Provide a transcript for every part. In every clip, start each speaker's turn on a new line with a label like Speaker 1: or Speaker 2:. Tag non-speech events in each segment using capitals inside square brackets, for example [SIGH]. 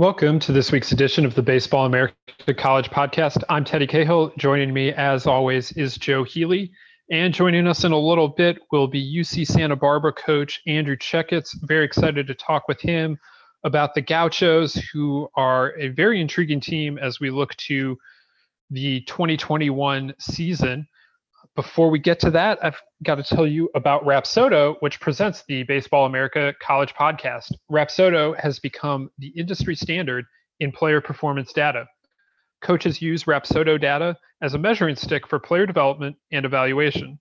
Speaker 1: Welcome to this week's edition of the Baseball America College Podcast. I'm Teddy Cahill. Joining me, as always, is Joe Healy. And joining us in a little bit will be UC Santa Barbara coach Andrew Checketts. Very excited to talk with him about the Gauchos, who are a very intriguing team as we look to the 2021 season. Before we get to that, I've got to tell you about Rapsodo, which presents the Baseball America College podcast. Rapsodo has become the industry standard in player performance data. Coaches use Rapsodo data as a measuring stick for player development and evaluation.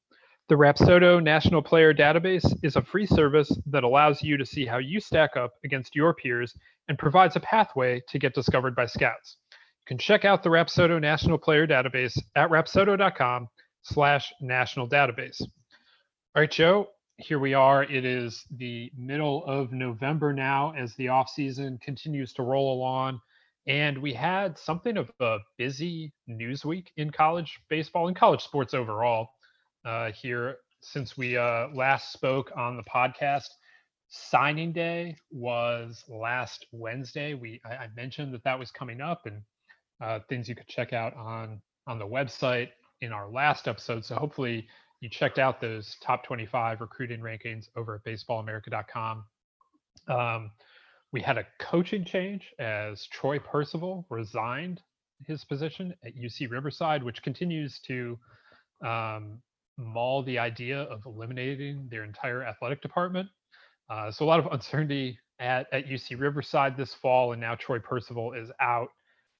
Speaker 1: The Rapsodo National Player Database is a free service that allows you to see how you stack up against your peers and provides a pathway to get discovered by scouts. You can check out the Rapsodo National Player Database at rapsodo.com slash national database. All right, Joe, here we are. It is the middle of November now as the off season continues to roll along. And we had something of a busy news week in college baseball and college sports overall uh, here since we uh, last spoke on the podcast. Signing day was last Wednesday. We I, I mentioned that that was coming up and uh, things you could check out on on the website in our last episode. So hopefully you checked out those top 25 recruiting rankings over at baseballamerica.com. Um, we had a coaching change as Troy Percival resigned his position at UC Riverside, which continues to um, maul the idea of eliminating their entire athletic department. Uh, so a lot of uncertainty at, at UC Riverside this fall, and now Troy Percival is out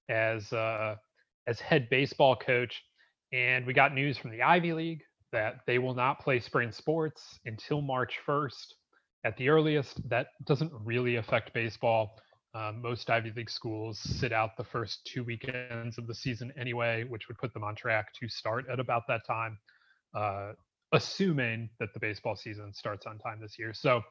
Speaker 1: as uh, as head baseball coach. And we got news from the Ivy League that they will not play spring sports until March 1st at the earliest. That doesn't really affect baseball. Um, most Ivy League schools sit out the first two weekends of the season anyway, which would put them on track to start at about that time, uh, assuming that the baseball season starts on time this year. So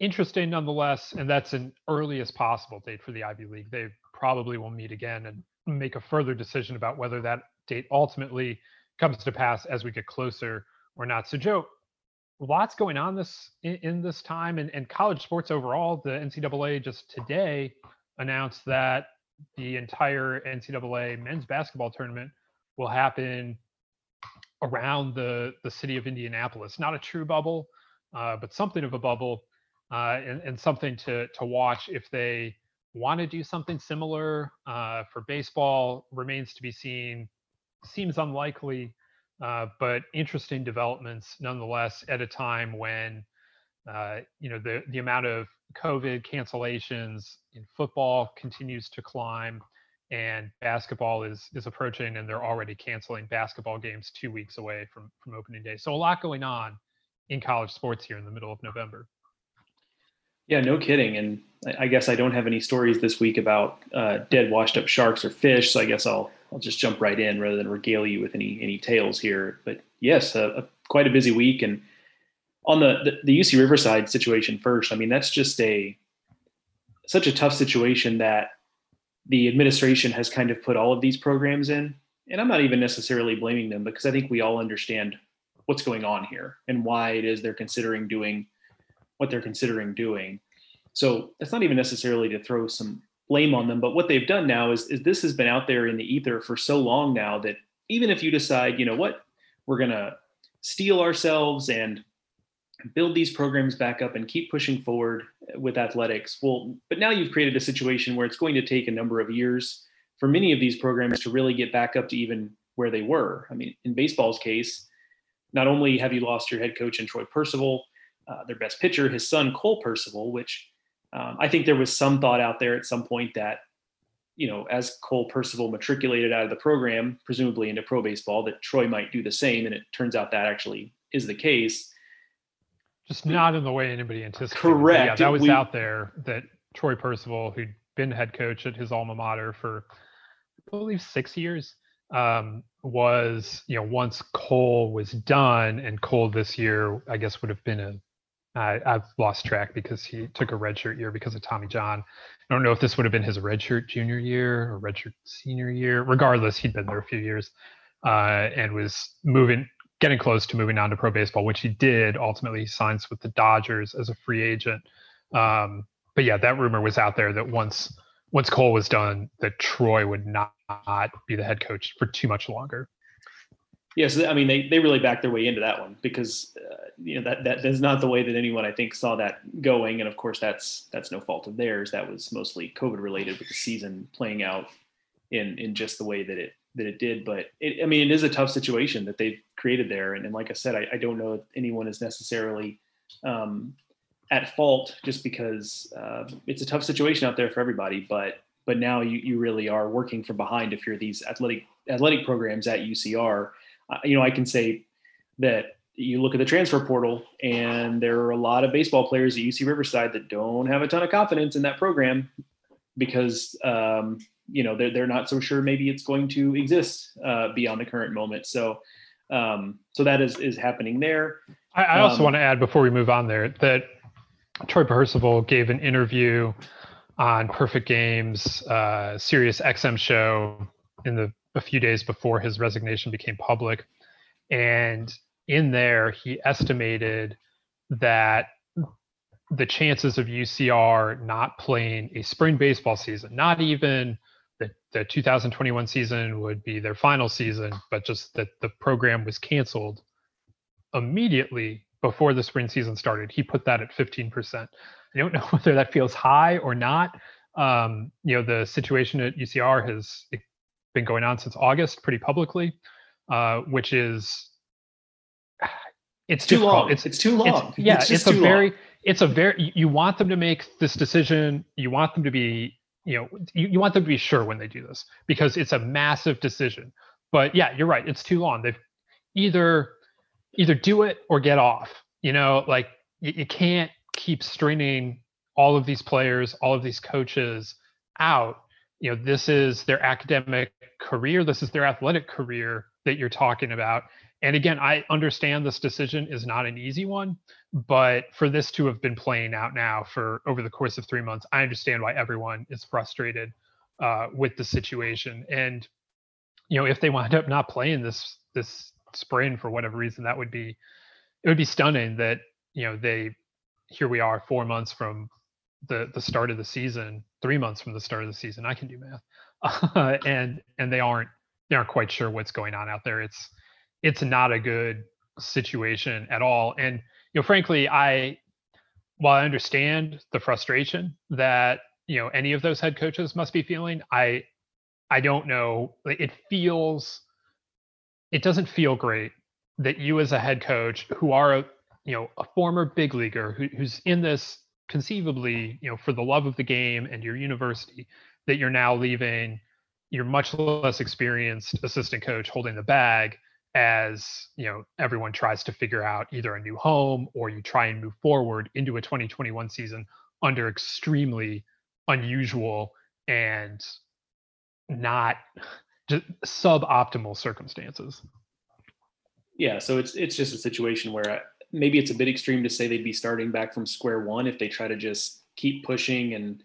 Speaker 1: interesting nonetheless, and that's an earliest possible date for the Ivy League. They probably will meet again and make a further decision about whether that date ultimately comes to pass as we get closer or not. So, Joe, lots going on this in, in this time, and, and college sports overall. The NCAA just today announced that the entire NCAA men's basketball tournament will happen around the the city of Indianapolis. Not a true bubble, uh, but something of a bubble, uh, and, and something to to watch if they want to do something similar uh, for baseball remains to be seen seems unlikely, uh, but interesting developments nonetheless at a time when uh, you know the the amount of COVID cancellations in football continues to climb, and basketball is is approaching, and they're already canceling basketball games two weeks away from from opening day. So a lot going on in college sports here in the middle of November.
Speaker 2: Yeah, no kidding. And I guess I don't have any stories this week about uh, dead, washed up sharks or fish. So I guess I'll I'll just jump right in rather than regale you with any any tales here. But yes, a, a, quite a busy week. And on the, the the UC Riverside situation first, I mean that's just a such a tough situation that the administration has kind of put all of these programs in. And I'm not even necessarily blaming them because I think we all understand what's going on here and why it is they're considering doing what they're considering doing. So that's not even necessarily to throw some blame on them, but what they've done now is, is this has been out there in the ether for so long now that even if you decide, you know what, we're going to steel ourselves and build these programs back up and keep pushing forward with athletics. Well, but now you've created a situation where it's going to take a number of years for many of these programs to really get back up to even where they were. I mean, in baseball's case, not only have you lost your head coach in Troy Percival, uh, their best pitcher, his son Cole Percival, which um, I think there was some thought out there at some point that, you know, as Cole Percival matriculated out of the program, presumably into pro baseball, that Troy might do the same, and it turns out that actually is the case.
Speaker 1: Just not in the way anybody anticipated.
Speaker 2: Correct.
Speaker 1: Yeah, that was we, out there that Troy Percival, who'd been head coach at his alma mater for, I believe, six years, um, was you know once Cole was done, and Cole this year, I guess, would have been a I, I've lost track because he took a redshirt year because of Tommy John. I don't know if this would have been his redshirt junior year or redshirt senior year. Regardless, he'd been there a few years uh, and was moving, getting close to moving on to pro baseball, which he did. Ultimately, he signs with the Dodgers as a free agent. Um, but yeah, that rumor was out there that once once Cole was done, that Troy would not be the head coach for too much longer.
Speaker 2: Yes, I mean they, they really backed their way into that one because uh, you know that that is not the way that anyone I think saw that going, and of course that's that's no fault of theirs. That was mostly COVID related with the season playing out in in just the way that it that it did. But it, I mean, it is a tough situation that they've created there, and, and like I said, I, I don't know if anyone is necessarily um, at fault just because uh, it's a tough situation out there for everybody. But but now you you really are working from behind if you're these athletic athletic programs at UCR you know, I can say that you look at the transfer portal and there are a lot of baseball players at UC Riverside that don't have a ton of confidence in that program because, um, you know, they're, they're not so sure maybe it's going to exist uh, beyond the current moment. So, um, so that is, is happening there.
Speaker 1: I, I also um, want to add before we move on there that Troy Percival gave an interview on Perfect Games, uh, Sirius XM show in the a few days before his resignation became public. And in there, he estimated that the chances of UCR not playing a spring baseball season, not even the, the 2021 season would be their final season, but just that the program was canceled immediately before the spring season started. He put that at 15%. I don't [LAUGHS] know whether that feels high or not. Um, you know, the situation at UCR has been going on since August pretty publicly, uh, which is
Speaker 2: it's too difficult. long. It's, it's too long.
Speaker 1: It's, yeah, it's, it's a very long. it's a very you want them to make this decision. You want them to be you know you, you want them to be sure when they do this because it's a massive decision. But yeah, you're right. It's too long. They've either either do it or get off. You know, like you, you can't keep stringing all of these players, all of these coaches out you know this is their academic career this is their athletic career that you're talking about. And again i understand this decision is not an easy one but for this to have been playing out now for over the course of three months i understand why everyone is frustrated uh, with the situation. And you know if they wind up not playing this this spring for whatever reason that would be it would be stunning that you know they here we are four months from the the start of the season, three months from the start of the season. I can do math, uh, [LAUGHS] and and they aren't they aren't quite sure what's going on out there. It's it's not a good situation at all. And you know, frankly, I while I understand the frustration that you know any of those head coaches must be feeling, I I don't know. It feels it doesn't feel great that you as a head coach who are a you know a former big leaguer who, who's in this conceivably, you know, for the love of the game and your university, that you're now leaving your much less experienced assistant coach holding the bag as you know everyone tries to figure out either a new home or you try and move forward into a 2021 season under extremely unusual and not just suboptimal circumstances.
Speaker 2: Yeah so it's it's just a situation where maybe it's a bit extreme to say they'd be starting back from square one if they try to just keep pushing and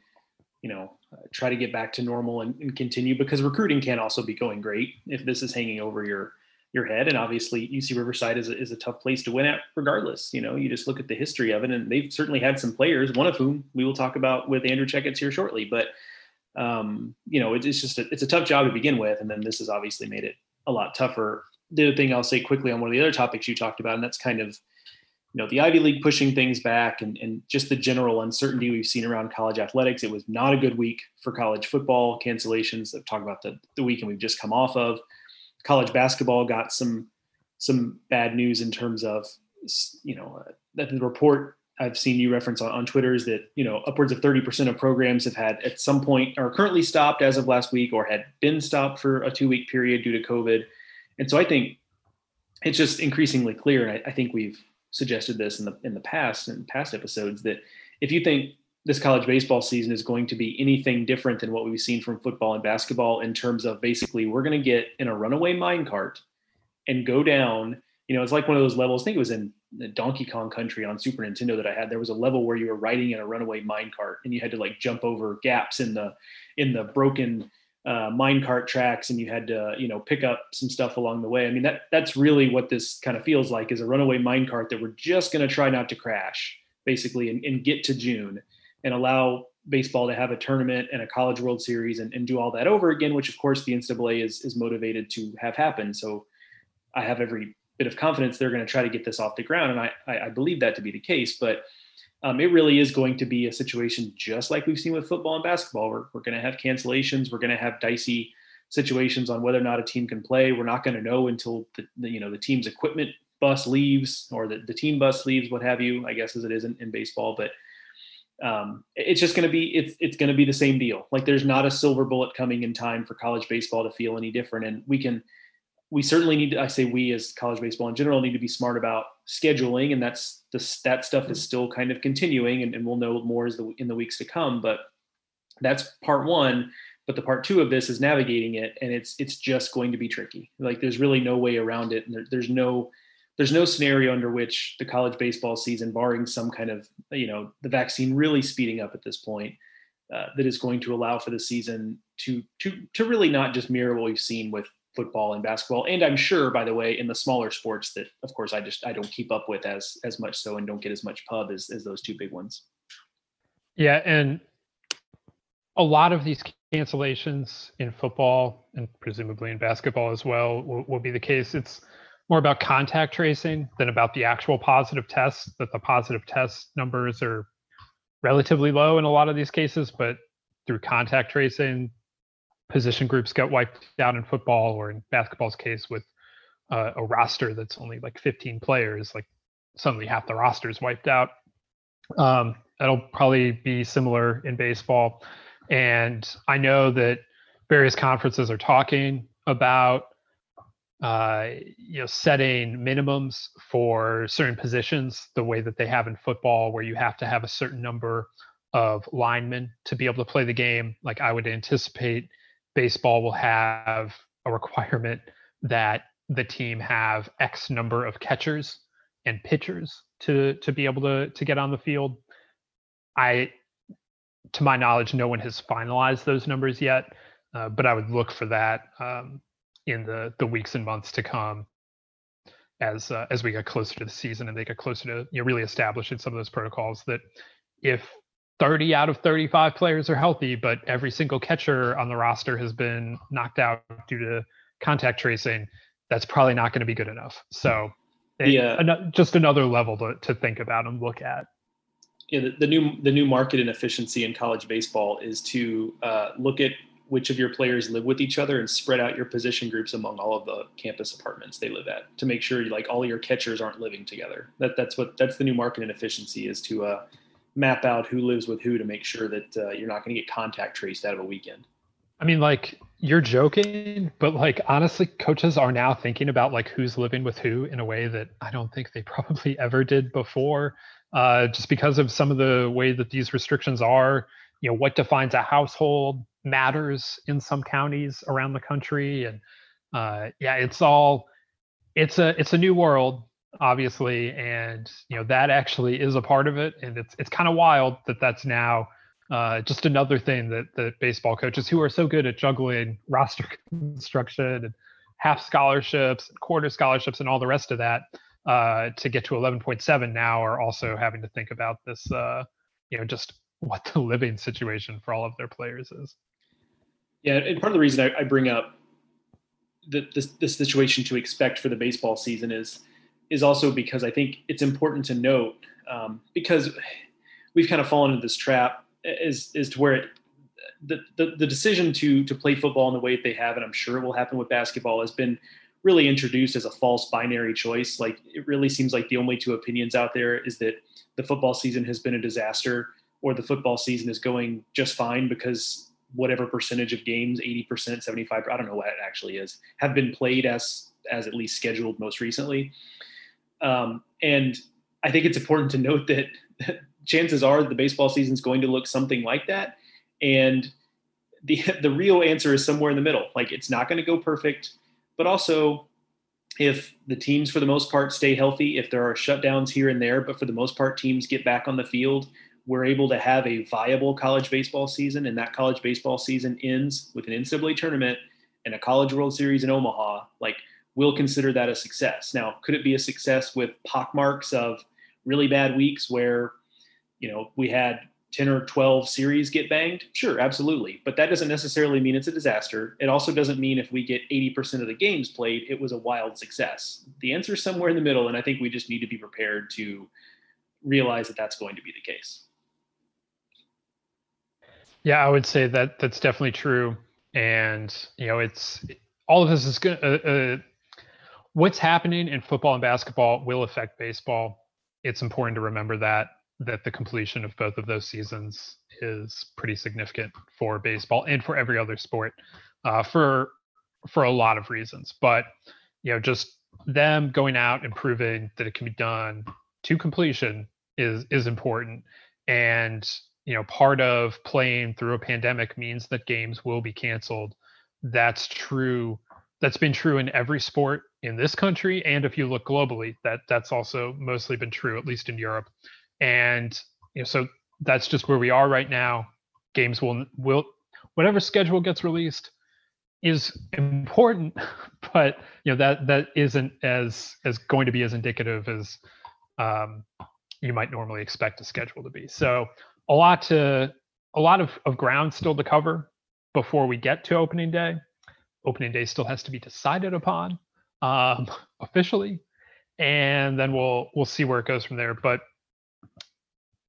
Speaker 2: you know try to get back to normal and, and, continue because recruiting can also be going great if this is hanging over your your head. And obviously UC Riverside is a, is a tough place to win at regardless. You know you just look at the history of it and they've certainly had some players one of whom we will talk about with Andrew Checketts here shortly. But um, you know it, it's just a, it's a tough job to begin with and then this has obviously made it a lot tougher. The other thing I'll say quickly on one of the other topics you talked about and that's kind of you know the Ivy League pushing things back and, and just the general uncertainty we've seen around college athletics. It was not a good week for college football cancellations. I've talked about the, the weekend we've just come off of. College basketball got some some bad news in terms of you know uh, that the report I've seen you reference on, on Twitter is that you know upwards of 30% of programs have had at some point are currently stopped as of last week or had been stopped for a two week period due to COVID. And so I think it's just increasingly clear. And I, I think we've suggested this in the in the past in past episodes that if you think this college baseball season is going to be anything different than what we've seen from football and basketball in terms of basically we're going to get in a runaway mine cart and go down you know it's like one of those levels i think it was in donkey kong country on super nintendo that i had there was a level where you were riding in a runaway mine cart and you had to like jump over gaps in the in the broken uh, minecart tracks and you had to you know pick up some stuff along the way. I mean that that's really what this kind of feels like is a runaway minecart that we're just going to try not to crash basically and, and, get to june and allow baseball to have a tournament and a college world series and, and do all that over again which of course the ncaa is, is motivated to have happen. So i have every bit of confidence they're going to try to get this off the ground. And i i, I believe that to be the case. But um, it really is going to be a situation just like we've seen with football and basketball. We're, we're going to have cancellations. We're going to have dicey situations on whether or not a team can play. We're not going to know until the, the, you know the team's equipment bus leaves or the, the team bus leaves, what have you. I guess as it is in, in baseball, but um, it's just going to be it's it's going to be the same deal. Like there's not a silver bullet coming in time for college baseball to feel any different, and we can we certainly need to, I say we as college baseball in general need to be smart about scheduling. And that's the, that stuff is still kind of continuing and, and we'll know more as the, in the weeks to come, but that's part one. But the part two of this is navigating it. And it's, it's just going to be tricky. Like there's really no way around it. And there, there's no, there's no scenario under which the college baseball season, barring some kind of, you know, the vaccine really speeding up at this point, uh, that is going to allow for the season to to to really not just mirror what we've seen with football and basketball and i'm sure by the way in the smaller sports that of course i just i don't keep up with as as much so and don't get as much pub as, as those two big ones.
Speaker 1: Yeah and a lot of these cancellations in football and presumably in basketball as well will, will be the case. It's more about contact tracing than about the actual positive tests that the positive test numbers are relatively low in a lot of these cases but through contact tracing position groups get wiped out in football or in basketball's case with uh, a roster that's only like 15 players like suddenly half the roster is wiped out. Um, that'll probably be similar in baseball. And i know that various conferences are talking about uh, you know setting minimums for certain positions the way that they have in football where you have to have a certain number of linemen to be able to play the game like i would anticipate baseball will have a requirement that the team have X number of catchers and pitchers to to be able to to get on the field. I, to my knowledge, no one has finalized those numbers yet, uh, but I would look for that um, in the the weeks and months to come as uh, as we get closer to the season and they get closer to you know really establishing some of those protocols that if 30 out of 35 players are healthy, but every single catcher on the roster has been knocked out due to contact tracing. That's probably not going to be good enough. So, yeah, an, just another level to, to think about and look at.
Speaker 2: Yeah, the, the new the new market and efficiency in college baseball is to uh, look at which of your players live with each other and spread out your position groups among all of the campus apartments they live at to make sure like all your catchers aren't living together. That that's what that's the new market and efficiency is to uh, map out who lives with who to make sure that uh, you're not going to get contact traced out of a weekend.
Speaker 1: I mean, like you're joking, but like honestly, coaches are now thinking about like who's living with who in a way that I don't think they [LAUGHS] probably ever did before. Uh, just because of some of the way that these restrictions are, you know, what defines a household matters in some counties around the country, and uh, yeah, it's all it's a it's a new world obviously, and you know that actually is a part of it, and it's it's kind of wild that that's now uh, just another thing that the baseball coaches who are so good at juggling [LAUGHS] roster construction and half scholarships, quarter scholarships, and all the rest of that uh, to get to 11.7 now are also having to think about this, uh, you know, just what the living situation for all of their players is.
Speaker 2: Yeah, and part of the reason I, I bring up the, this, this situation to expect for the baseball season is is also because I think it's important to note um, because we've kind of fallen into this trap is is to where it, the, the the decision to to play football in the way that they have, and I'm sure it will happen with basketball, has been really introduced as a false binary choice. Like it really seems like the only two opinions out there is that the football season has been a disaster, or the football season is going just fine because whatever percentage of games 80% 75 i don't know what it actually is have been played as as at least scheduled most recently um, and I think it's important to note that [LAUGHS] chances are the baseball season is going to look something like that. And the [LAUGHS] the real answer is somewhere in the middle. Like it's not going to go perfect, but also if the teams for the most part stay healthy, if there are shutdowns here and there, but for the most part teams get back on the field, we're able to have a viable college baseball season, and that college baseball season ends with an NCAA tournament and a College World Series in Omaha. Like we'll consider that a success. Now, could it be a success with pockmarks of really bad weeks where, you know, we had 10 or 12 series get banged? Sure, absolutely. But that doesn't necessarily mean it's a disaster. It also doesn't mean if we get 80% of the games played, it was a wild success. The answer is somewhere in the middle. And I think we just need to be prepared to realize that that's going to be the case.
Speaker 1: Yeah, I would say that that's definitely true. And, you know, it's all of this is going to, uh, uh, what's happening in football and basketball will affect baseball. It's important to remember that that the completion of both of those seasons is pretty significant for baseball and for every other sport uh, for for a lot of reasons. But you know, just them going out and proving that it can be done to completion is is important. And you know, part of playing through a pandemic means that games will be canceled. That's true. That's been true in every sport in this country, and if you look globally, that that's also mostly been true, at least in Europe. And you know so that's just where we are right now. Games will will whatever schedule gets released is important [LAUGHS] but you know that that isn't as as going to be as indicative as um, you might normally expect a schedule to be. So a lot to a lot of, of ground still to cover before we get to opening day. Opening day still has to be decided upon um, [LAUGHS] officially and then we'll we'll see where it goes from there but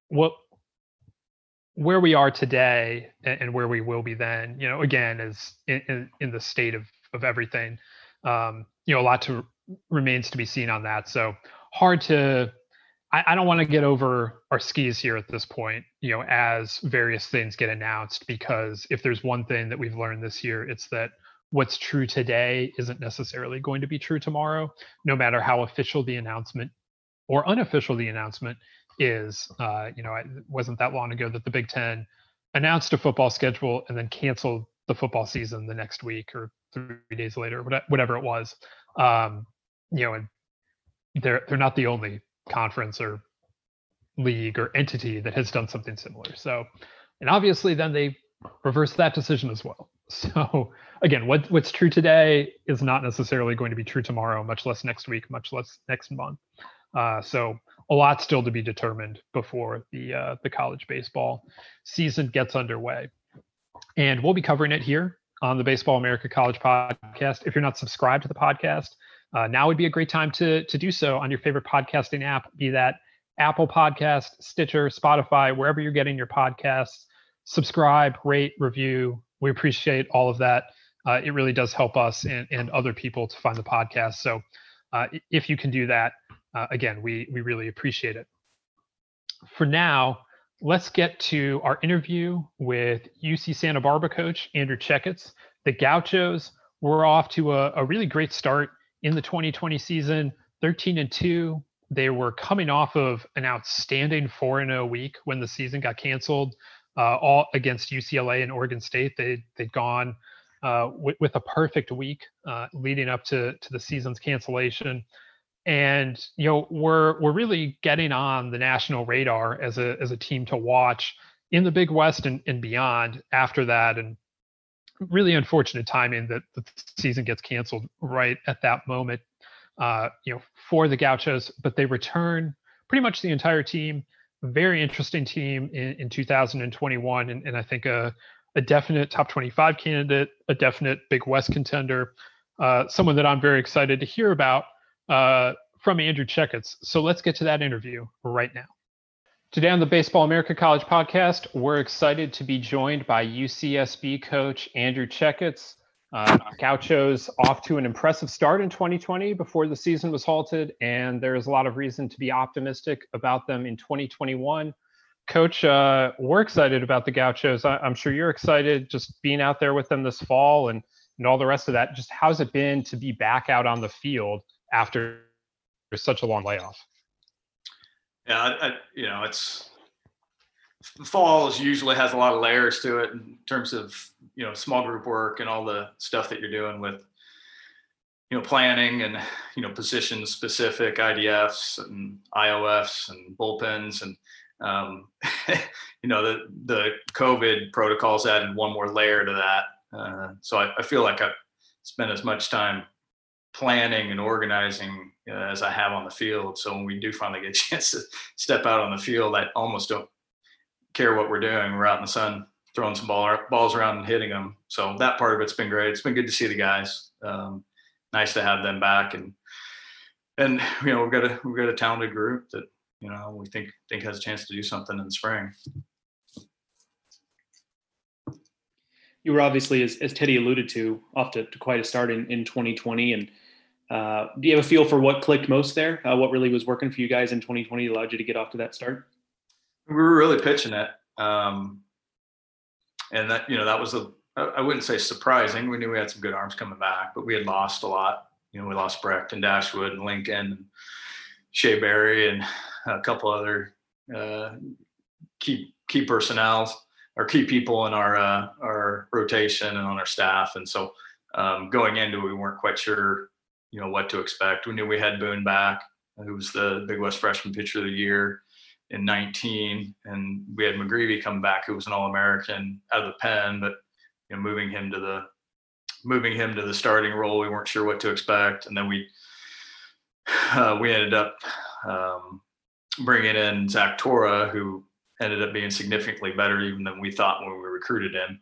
Speaker 1: what where we are today and, where we will be then, you know, again, is in, in, in the state of of everything. Um, you know, a lot to remains to be seen on that. So hard to. I, I don't want to get over our skis here at this point. You know, as various things get announced, because if there's one thing that we've learned this year, it's that what's true today isn't necessarily going to be true tomorrow, no matter how official the announcement or unofficial the announcement is. Uh, you know, it wasn't that long ago that the Big Ten announced a football schedule and then canceled the football season the next week or three days later, whatever it was. Um, you know, and they're they're not the only conference or league or entity that has done something similar. So, and obviously, then they reverse that decision as well. So [LAUGHS] again, what what's true today is not necessarily going to be true tomorrow, much less next week, much less next month. Uh, so a lot still to be determined before the uh, the college baseball season gets underway. And we'll be covering it here on the Baseball America College podcast. If you're not subscribed to the podcast, uh, now would be a great time to to do so on your favorite podcasting app, be that Apple Podcast, Stitcher, Spotify, wherever you're getting your podcasts. Subscribe, rate, review. We appreciate all of that. Uh, it really does help us and, and other people to find the podcast. So uh, if you can do that, uh, again, we, we really appreciate it. For now, let's get to our interview with UC Santa Barbara coach Andrew Checketts. The Gauchos were off to a, a really great start in the 2020 season, 13 and 2. They were coming off of an outstanding 4 0 week when the season got canceled, uh, all against UCLA and Oregon State. They, they'd gone uh, with, with, a perfect week uh, leading up to, to the season's cancellation and you know we're we're really getting on the national radar as a as a team to watch in the Big West and, and beyond after that and really unfortunate timing that the season gets canceled right at that moment uh, you know for the Gauchos but they return pretty much the entire team very interesting team in, in 2021 and, and I think a a definite top 25 candidate a definite Big West contender uh, someone that I'm very excited to hear about uh, from Andrew Checketts. So let's get to that interview right now. Today on the Baseball America College podcast, we're excited to be joined by UCSB coach Andrew Checketts. Uh, Gauchos off to an impressive start in 2020 before the season was halted, and there is a lot of reason to be optimistic about them in 2021. Coach, uh, we're excited about the Gauchos. I- am sure you're excited just being out there with them this fall and, and all the rest of that. Just how's it been to be back out on the field after such a long layoff.
Speaker 3: Yeah, I, I, you know, it's fall is usually has a lot of layers to it in terms of you know small group work and all the stuff that you're doing with you know planning and you know position specific IDFs and IOFs and bullpens and um, [LAUGHS] you know the the COVID protocols added one more layer to that. Uh, so I, I feel like I've spent as much time planning and organizing uh, as I have on the field. So when we do finally get a [LAUGHS] chance to step out on the field, I almost don't care what we're doing. We're out in the sun throwing some ball, balls around and hitting them. So that part of it's been great. It's been good to see the guys. Um, nice to have them back and and you know we've got a we've got a talented group that you know we think think has a chance to do something in the spring.
Speaker 2: You were obviously, as, as Teddy alluded to, off to, to quite a start in, in 2020. And uh, do you have a feel for what clicked most there? Uh, what really was working for you guys in 2020 allowed you to get off to that start?
Speaker 3: We were really pitching it. Um, and that, you know, that was a, I wouldn't say surprising. We knew we had some good arms coming back, but we had lost a lot. You know, we lost Brecht and Dashwood and Lincoln and Shea Berry and a couple other uh, key key personnel or key people in our uh, our rotation and on our staff. And so um, going into it, we weren't quite sure, you know, what to expect. We knew we had Boone back, who was the Big West Freshman Pitcher of the Year in 19, and we had McGreevy come back, who was an All-American out of the pen, but you know, moving him to the moving him to the starting role, we weren't sure what to expect, and then we uh, we ended up um, bringing in Zach Torra, who ended up being significantly better even than we thought when we recruited him,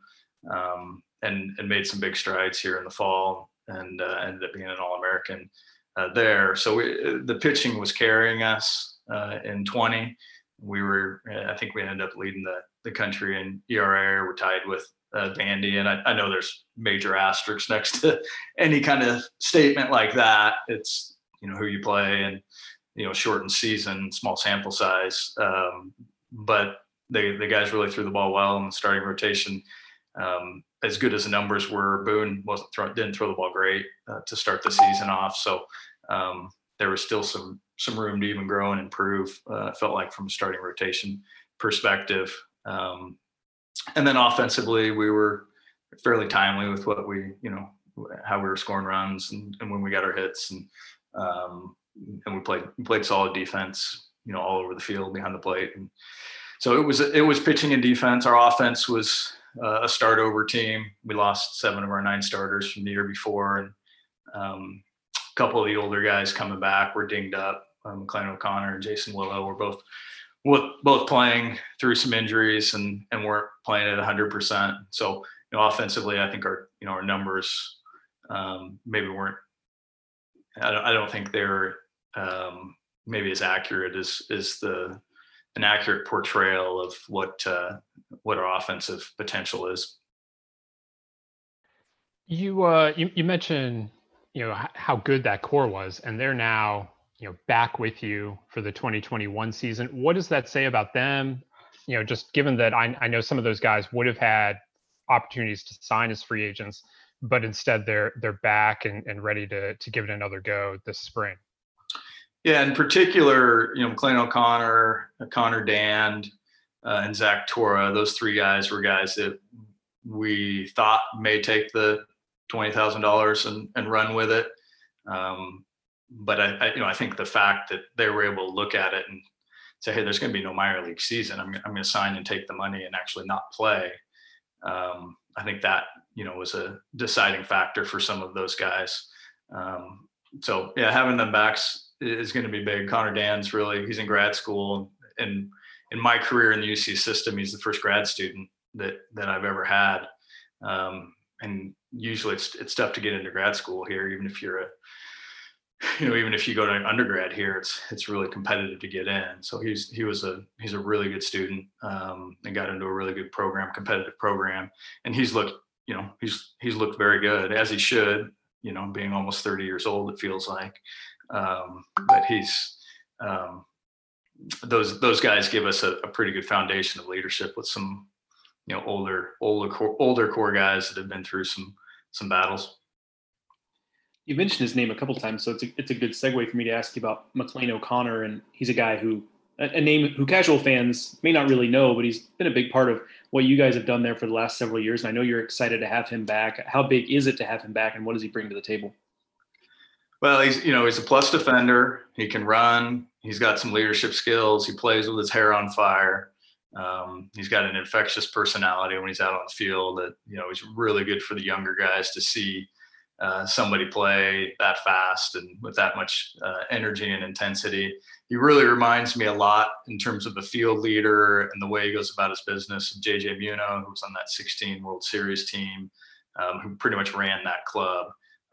Speaker 3: um, and and made some big strides here in the fall, and uh, ended up being an All American uh, there. So we, the pitching was carrying us uh, in 20. We were, I think, we ended up leading the the country in ERA. We're tied with uh, Vandy, and I, I know there's major asterisks next to any kind of statement like that. It's you know who you play and you know shortened season, small sample size. Um, but the the guys really threw the ball well in the starting rotation. Um, as good as the numbers were, Boone wasn't throw, didn't throw the ball great uh, to start the season off. So um, there was still some some room to even grow and improve. Uh, felt like from a starting rotation perspective. Um, and then offensively, we were fairly timely with what we you know how we were scoring runs and, and when we got our hits and um, and we played we played solid defense you know all over the field behind the plate and so it was it was pitching and defense our offense was uh, a start over team we lost seven of our nine starters from the year before and um, a couple of the older guys coming back were dinged up um, O'Connor and Jason Willow were both both playing through some injuries and and weren't playing at 100% so you know offensively I think our you know our numbers um, maybe weren't I don't, I don't think they're um, maybe as accurate as is the an accurate portrayal of what uh, what our offensive potential is.
Speaker 1: You uh, you, you mentioned you know how good that core was, and they're now you know back with you for the 2021 season. What does that say about them? You know, just given that I, I know some of those guys would have had opportunities to sign as free agents, but instead they're they're back and, and ready to to give it another go this spring.
Speaker 3: Yeah, in particular, you know, McLean O'Connor, Connor Dand, uh, and Zach Torra, those three guys were guys that we thought may take the twenty thousand dollars and and run with it. Um, but I, I, you know, I think the fact that they were able to look at it and say, "Hey, there's going to be no minor league season. I'm, I'm going to sign and take the money and actually not play." Um, I think that you know was a deciding factor for some of those guys. Um, so yeah, having them backs is going to be big. Connor Dan's really he's in grad school, and in my career in the UC system, he's the first grad student that that I've ever had. Um, and usually it's it's tough to get into grad school here, even if you're a [LAUGHS] you know even if you go to undergrad here, it's it's really competitive to get in. So he's he was a he's a really good student um, and got into a really good program, competitive program, and he's looked you know he's he's looked very good as he should. You know, being almost 30 years old, it feels like. Um, but he's um, those those guys give us a, a, pretty good foundation of leadership with some you know older older core, older core guys that have been through some some battles.
Speaker 2: You mentioned his name a couple times, so it's a, it's a good segue for me to ask you about McLean O'Connor, and he's a guy who a name who casual fans may not really know, but he's been a big part of what you guys have done there for the last several years. And I know you're excited to have him back. How big is it to have him back, and what does he bring to the table?
Speaker 3: Well, he's you know he's a plus defender. He can run. He's got some leadership skills. He plays with his hair on fire. Um, he's got an infectious personality when he's out on the field. That you know he's really good for the younger guys to see uh, somebody play that fast and with that much uh, energy and intensity. He really reminds me a lot in terms of a field leader and the way he goes about his business of JJ Muno, who was on that 16 World Series team, um, who pretty much ran that club.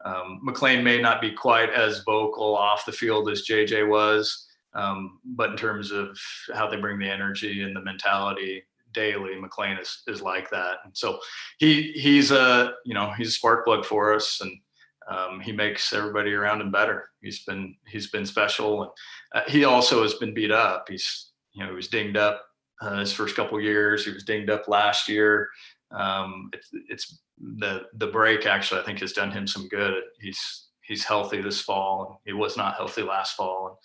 Speaker 3: Um, McLean may not be quite as vocal off the field as JJ was, um, but in terms of how they bring the energy and the mentality daily, McLean is is like that. And so he he's a you know he's a spark plug for us, and um, he makes everybody around him better. He's been he's been special, and uh, he also has been beat up. He's you know he was dinged up uh, his first couple years. He was dinged up last year. Um, it's, it's the the break actually I think has done him some good. He's he's healthy this fall. He was not healthy last fall.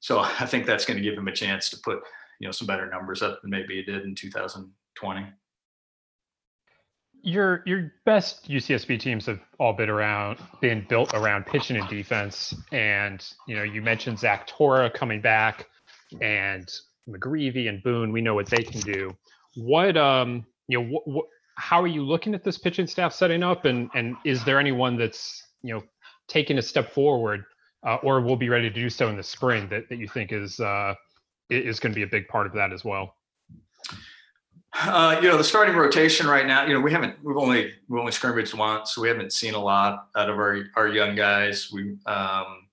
Speaker 3: So I think that's going to give him a chance to put you know some better numbers up than maybe it did in 2020.
Speaker 1: Your your best UCSB teams have all been around been built around pitching and defense, and you know you mentioned Zach Torra coming back, and McGreevy and Boone. We know what they can do. What um you know what, what how are you looking at this pitching staff setting up, and and is there anyone that's you know taking a step forward, uh, or will be ready to do so in the spring that that you think is uh, is going to be a big part of that as well?
Speaker 3: Uh, you know, the starting rotation right now, you know, we haven't, we've only, we've only scrimmaged once, so we haven't seen a lot out of our, our young guys. We, um,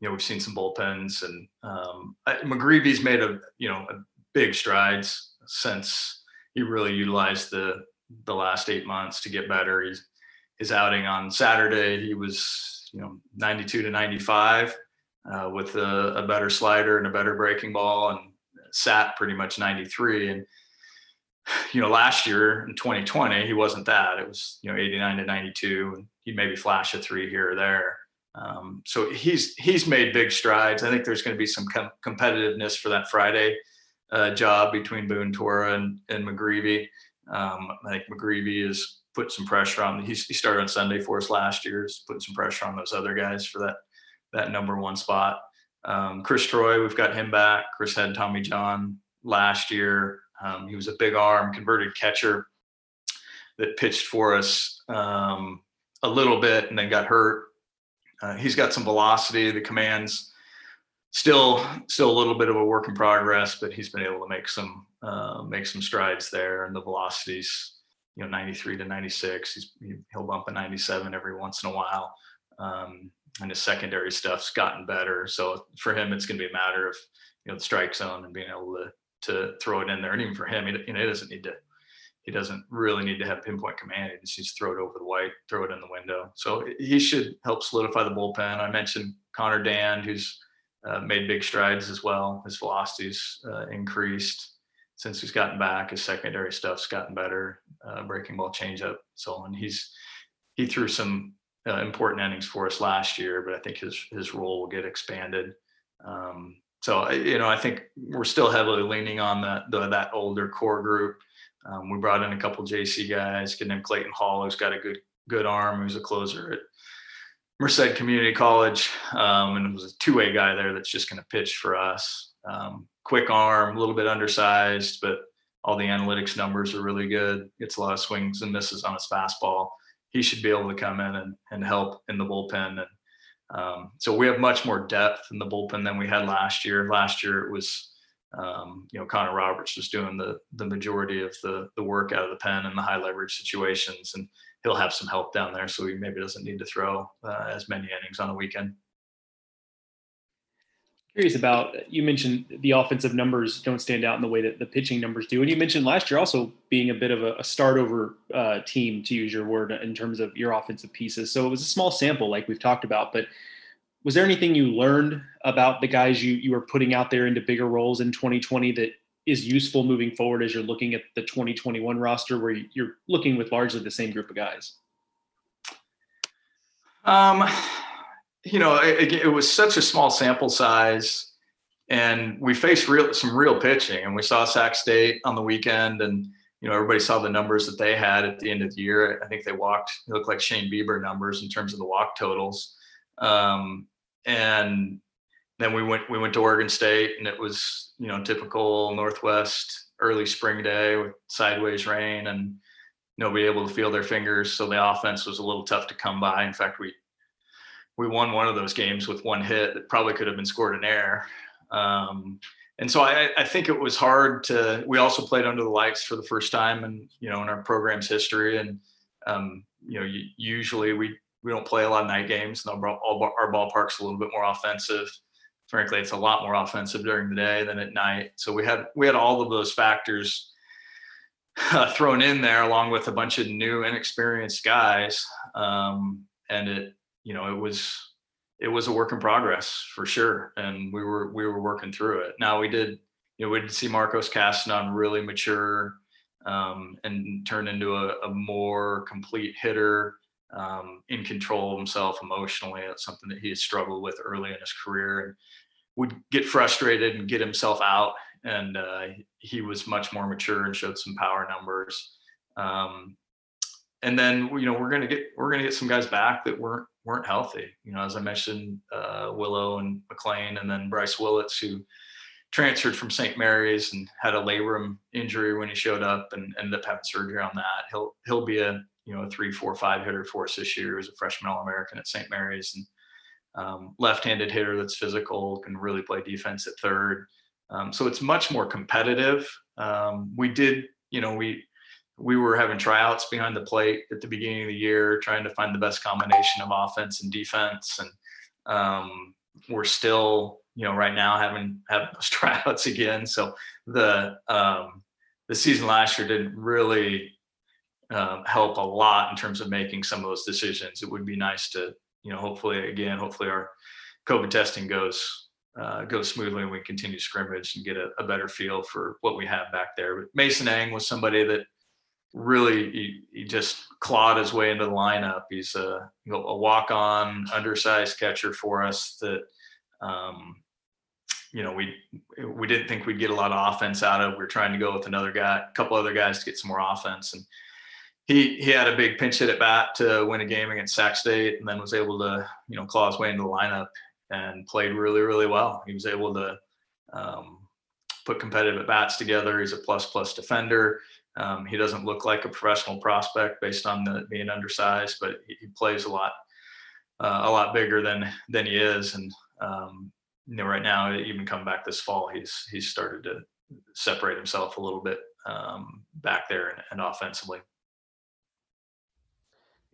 Speaker 3: you know, we've seen some bullpens and, um, McGreevy's made a, you know, a big strides since he really utilized the, the last eight months to get better. He's, his outing on Saturday, he was, you know, 92 to 95 uh, with a, a, better slider and a better breaking ball and sat pretty much 93. And, you know, last year in 2020, he wasn't that. It was, you know, 89 to 92. And he'd maybe flash a three here or there. Um, so he's he's made big strides. I think there's going to be some com- competitiveness for that Friday uh, job between Boone Torra and, and McGreevy. Um, I think McGreevy has put some pressure on. He's, he started on Sunday for us last year. He's putting some pressure on those other guys for that that number one spot. Um, Chris Troy, we've got him back. Chris had Tommy John last year. Um, he was a big arm, converted catcher that pitched for us um, a little bit and then got hurt. Uh, he's got some velocity. The commands still still a little bit of a work in progress, but he's been able to make some uh, make some strides there. And the velocities, you know, 93 to 96. He's, he'll bump a 97 every once in a while. Um, and his secondary stuff's gotten better. So for him, it's going to be a matter of you know the strike zone and being able to to throw it in there. And even for him, he, you know, he doesn't need to he doesn't really need to have pinpoint command. He just needs to throw it over the white, throw it in the window. So he should help solidify the bullpen. I mentioned Connor Dan, who's uh, made big strides as well. His velocity's uh, increased since he's gotten back. His secondary stuff's gotten better. Uh, breaking ball changeup, so on. He's he threw some uh, important innings for us last year, but I think his his role will get expanded. Um, so you know, I think we're still heavily leaning on the, the that older core group. Um, we brought in a couple JC guys, getting named Clayton Hall, who's got a good good arm, who's a closer at Merced Community College, um, and was a two way guy there that's just going to pitch for us. Um, quick arm, a little bit undersized, but all the analytics numbers are really good. Gets a lot of swings and misses on his fastball he should be able to come in and, and help in the bullpen. And um, so we have much more depth in the bullpen than we had last year. Last year it was, um, you know, Connor Roberts was doing the the majority of the the work out of the pen and the high leverage situations, and he'll have some help down there, so he maybe doesn't need to throw uh, as many innings on a weekend
Speaker 2: curious about you mentioned the offensive numbers don't stand out in the way that the pitching numbers do. And you mentioned last year also being a bit of a, a start over uh, team to use your word in terms of your offensive pieces. So it was a small sample like we've talked about but was there anything you learned about the guys you, you were putting out there into bigger roles in 2020 that is useful moving forward as you're looking at the 2021 roster where you're looking with largely the same group of guys?
Speaker 3: Um you know, it, it, was such a small sample size, and we faced real some real pitching, and we saw Sac State on the weekend, and you know everybody saw the numbers that they had at the end of the year. I think they walked. It looked like Shane Bieber numbers in terms of the walk totals, um, and then we went we went to Oregon State, and it was you know typical Northwest early spring day with sideways rain and nobody able to feel their fingers. So the offense was a little tough to come by. In fact, we we won one of those games with one hit that probably could have been scored in air. Um, and so I, I, think it was hard to. We also played under the lights for the first time, and you know, in our program's history, and um, you know, usually we we don't play a lot of night games. And our, our ballpark's a little bit more offensive. Frankly, it's a lot more offensive during the day than at night. So we had we had all of those factors uh, thrown in there, along with a bunch of new, inexperienced guys, um, and it you know it was it was a work in progress for sure, and we were we were working through it. Now we did, you know, we did see Marcos Castanon really mature um, and turn into a, a, more complete hitter, um, in control of himself emotionally. That's something that he had struggled with early in his career, and would get frustrated and get himself out. And uh, he was much more mature and showed some power numbers. Um, and then you know we're gonna get we're gonna get some guys back that weren't weren't healthy. You know, as I mentioned, uh, Willow and McLean, and then Bryce Willits, who transferred from St. Mary's and had a labrum injury when he showed up and ended up having surgery on that. He'll he'll be a you know a three, four, five hitter for us this year. He was a freshman All American at St. Mary's and um, left-handed hitter that's physical, can really play defense at third. Um, so it's much more competitive. Um, we did, you know, we we were having tryouts behind the plate at the beginning of the year, trying to find the best combination of offense and defense. And um, we're still, you know, right now having have those [LAUGHS] tryouts again. So the um, the season last year didn't really um, help a lot in terms of making some of those decisions. It would be nice to, you know, hopefully again, hopefully our COVID testing goes uh, goes smoothly and we continue scrimmage and get a, a, better feel for what we have back there. But Mason Ang was somebody that really he, he, just clawed his way into the lineup. He's a, a walk-on, undersized catcher for us that um, you know we we didn't think we'd get a lot of offense out of. We are trying to go with another guy, a couple other guys to get some more offense, and he he had a big pinch hit at bat to win a game against Sac State, and then was able to you know claw his way into the lineup and played really really well. He was able to um, put competitive at bats together. He's a plus plus defender. Um, he doesn't look like a professional prospect based on the, being undersized, but he, he plays a lot, uh, a lot bigger than than he is. And um, you know, right now, even coming back this fall, he's he's started to separate himself a little bit um, back there and, and, offensively.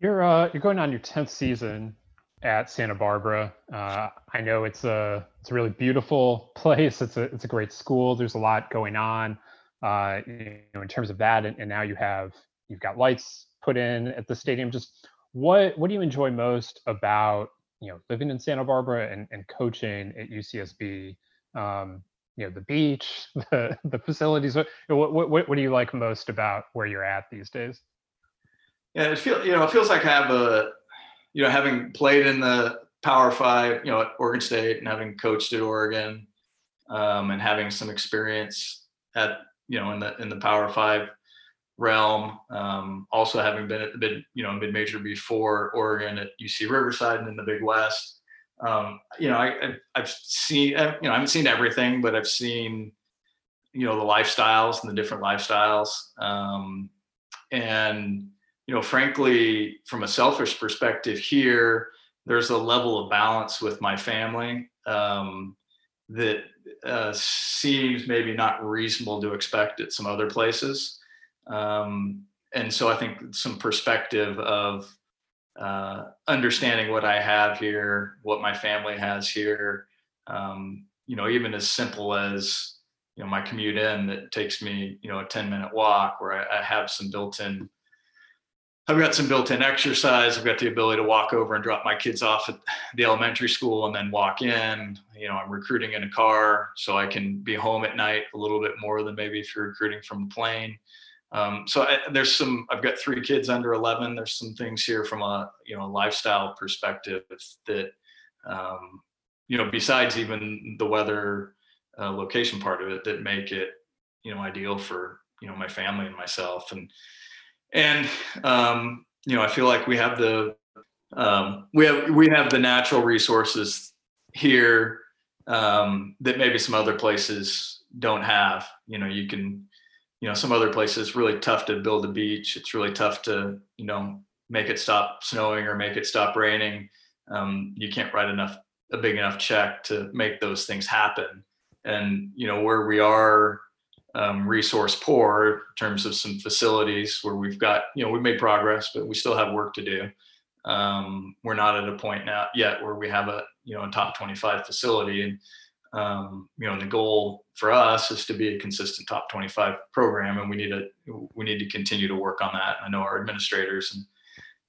Speaker 1: You're uh, you're going on your tenth season at Santa Barbara. Uh, I know it's a it's a really beautiful [LAUGHS] place. It's a it's a great school. There's a lot going on uh, you know, in terms of that. And, and now you have you've got lights put in at the stadium. Just what what do you enjoy most about you know living in Santa Barbara and, and coaching at UCSB? Um, you know the beach, [LAUGHS] the the facilities. What, what what what do you like most about where you're at these days?
Speaker 3: Yeah, it feels you know it feels like I have a you know having played in the Power Five, you know at Oregon State, and having coached at Oregon, um, and having some experience at you know in the in the Power Five realm. Um, also having been at the mid you know mid major before Oregon at UC Riverside and in the Big West. Um, you know, I, I've seen, you know, I haven't seen everything, but I've seen, you know, the lifestyles and the different lifestyles. Um, and, you know, frankly, from a selfish perspective here, there's a level of balance with my family um, that uh, seems maybe not reasonable to expect at some other places. Um, and so I think some perspective of uh, understanding what I have here, what my family has here, um, you know, even as simple as, you know, my commute in that takes me, you know, a 10 minute walk where I, I have some built in I've got some built-in exercise. I've got the ability to walk over and drop my kids off at the elementary school and then walk in. You know, I'm recruiting in a car, so I can be home at night a little bit more than maybe if you're recruiting from a plane. Um, so I, there's some. I've got three kids under 11. There's some things here from a you know lifestyle perspective that um, you know besides even the weather uh, location part of it that make it you know ideal for you know my family and myself and and um, you know, I feel like we have the um, we have we have the natural resources here um, that maybe some other places don't have. You know, you can you know, some other places really tough to build a beach. It's really tough to, you know, make it stop snowing or make it stop raining. Um, you can't write enough a big enough check to make those things happen. And you know where we are um, resource poor in terms of some facilities where we've got you know we've made progress, but we still have work to do. Um, we're not at a point now yet where we have a you know a top 25 facility. And um, you know and the goal for us is to be a consistent top 25 program and we need to we need to continue to work on that. I know our administrators and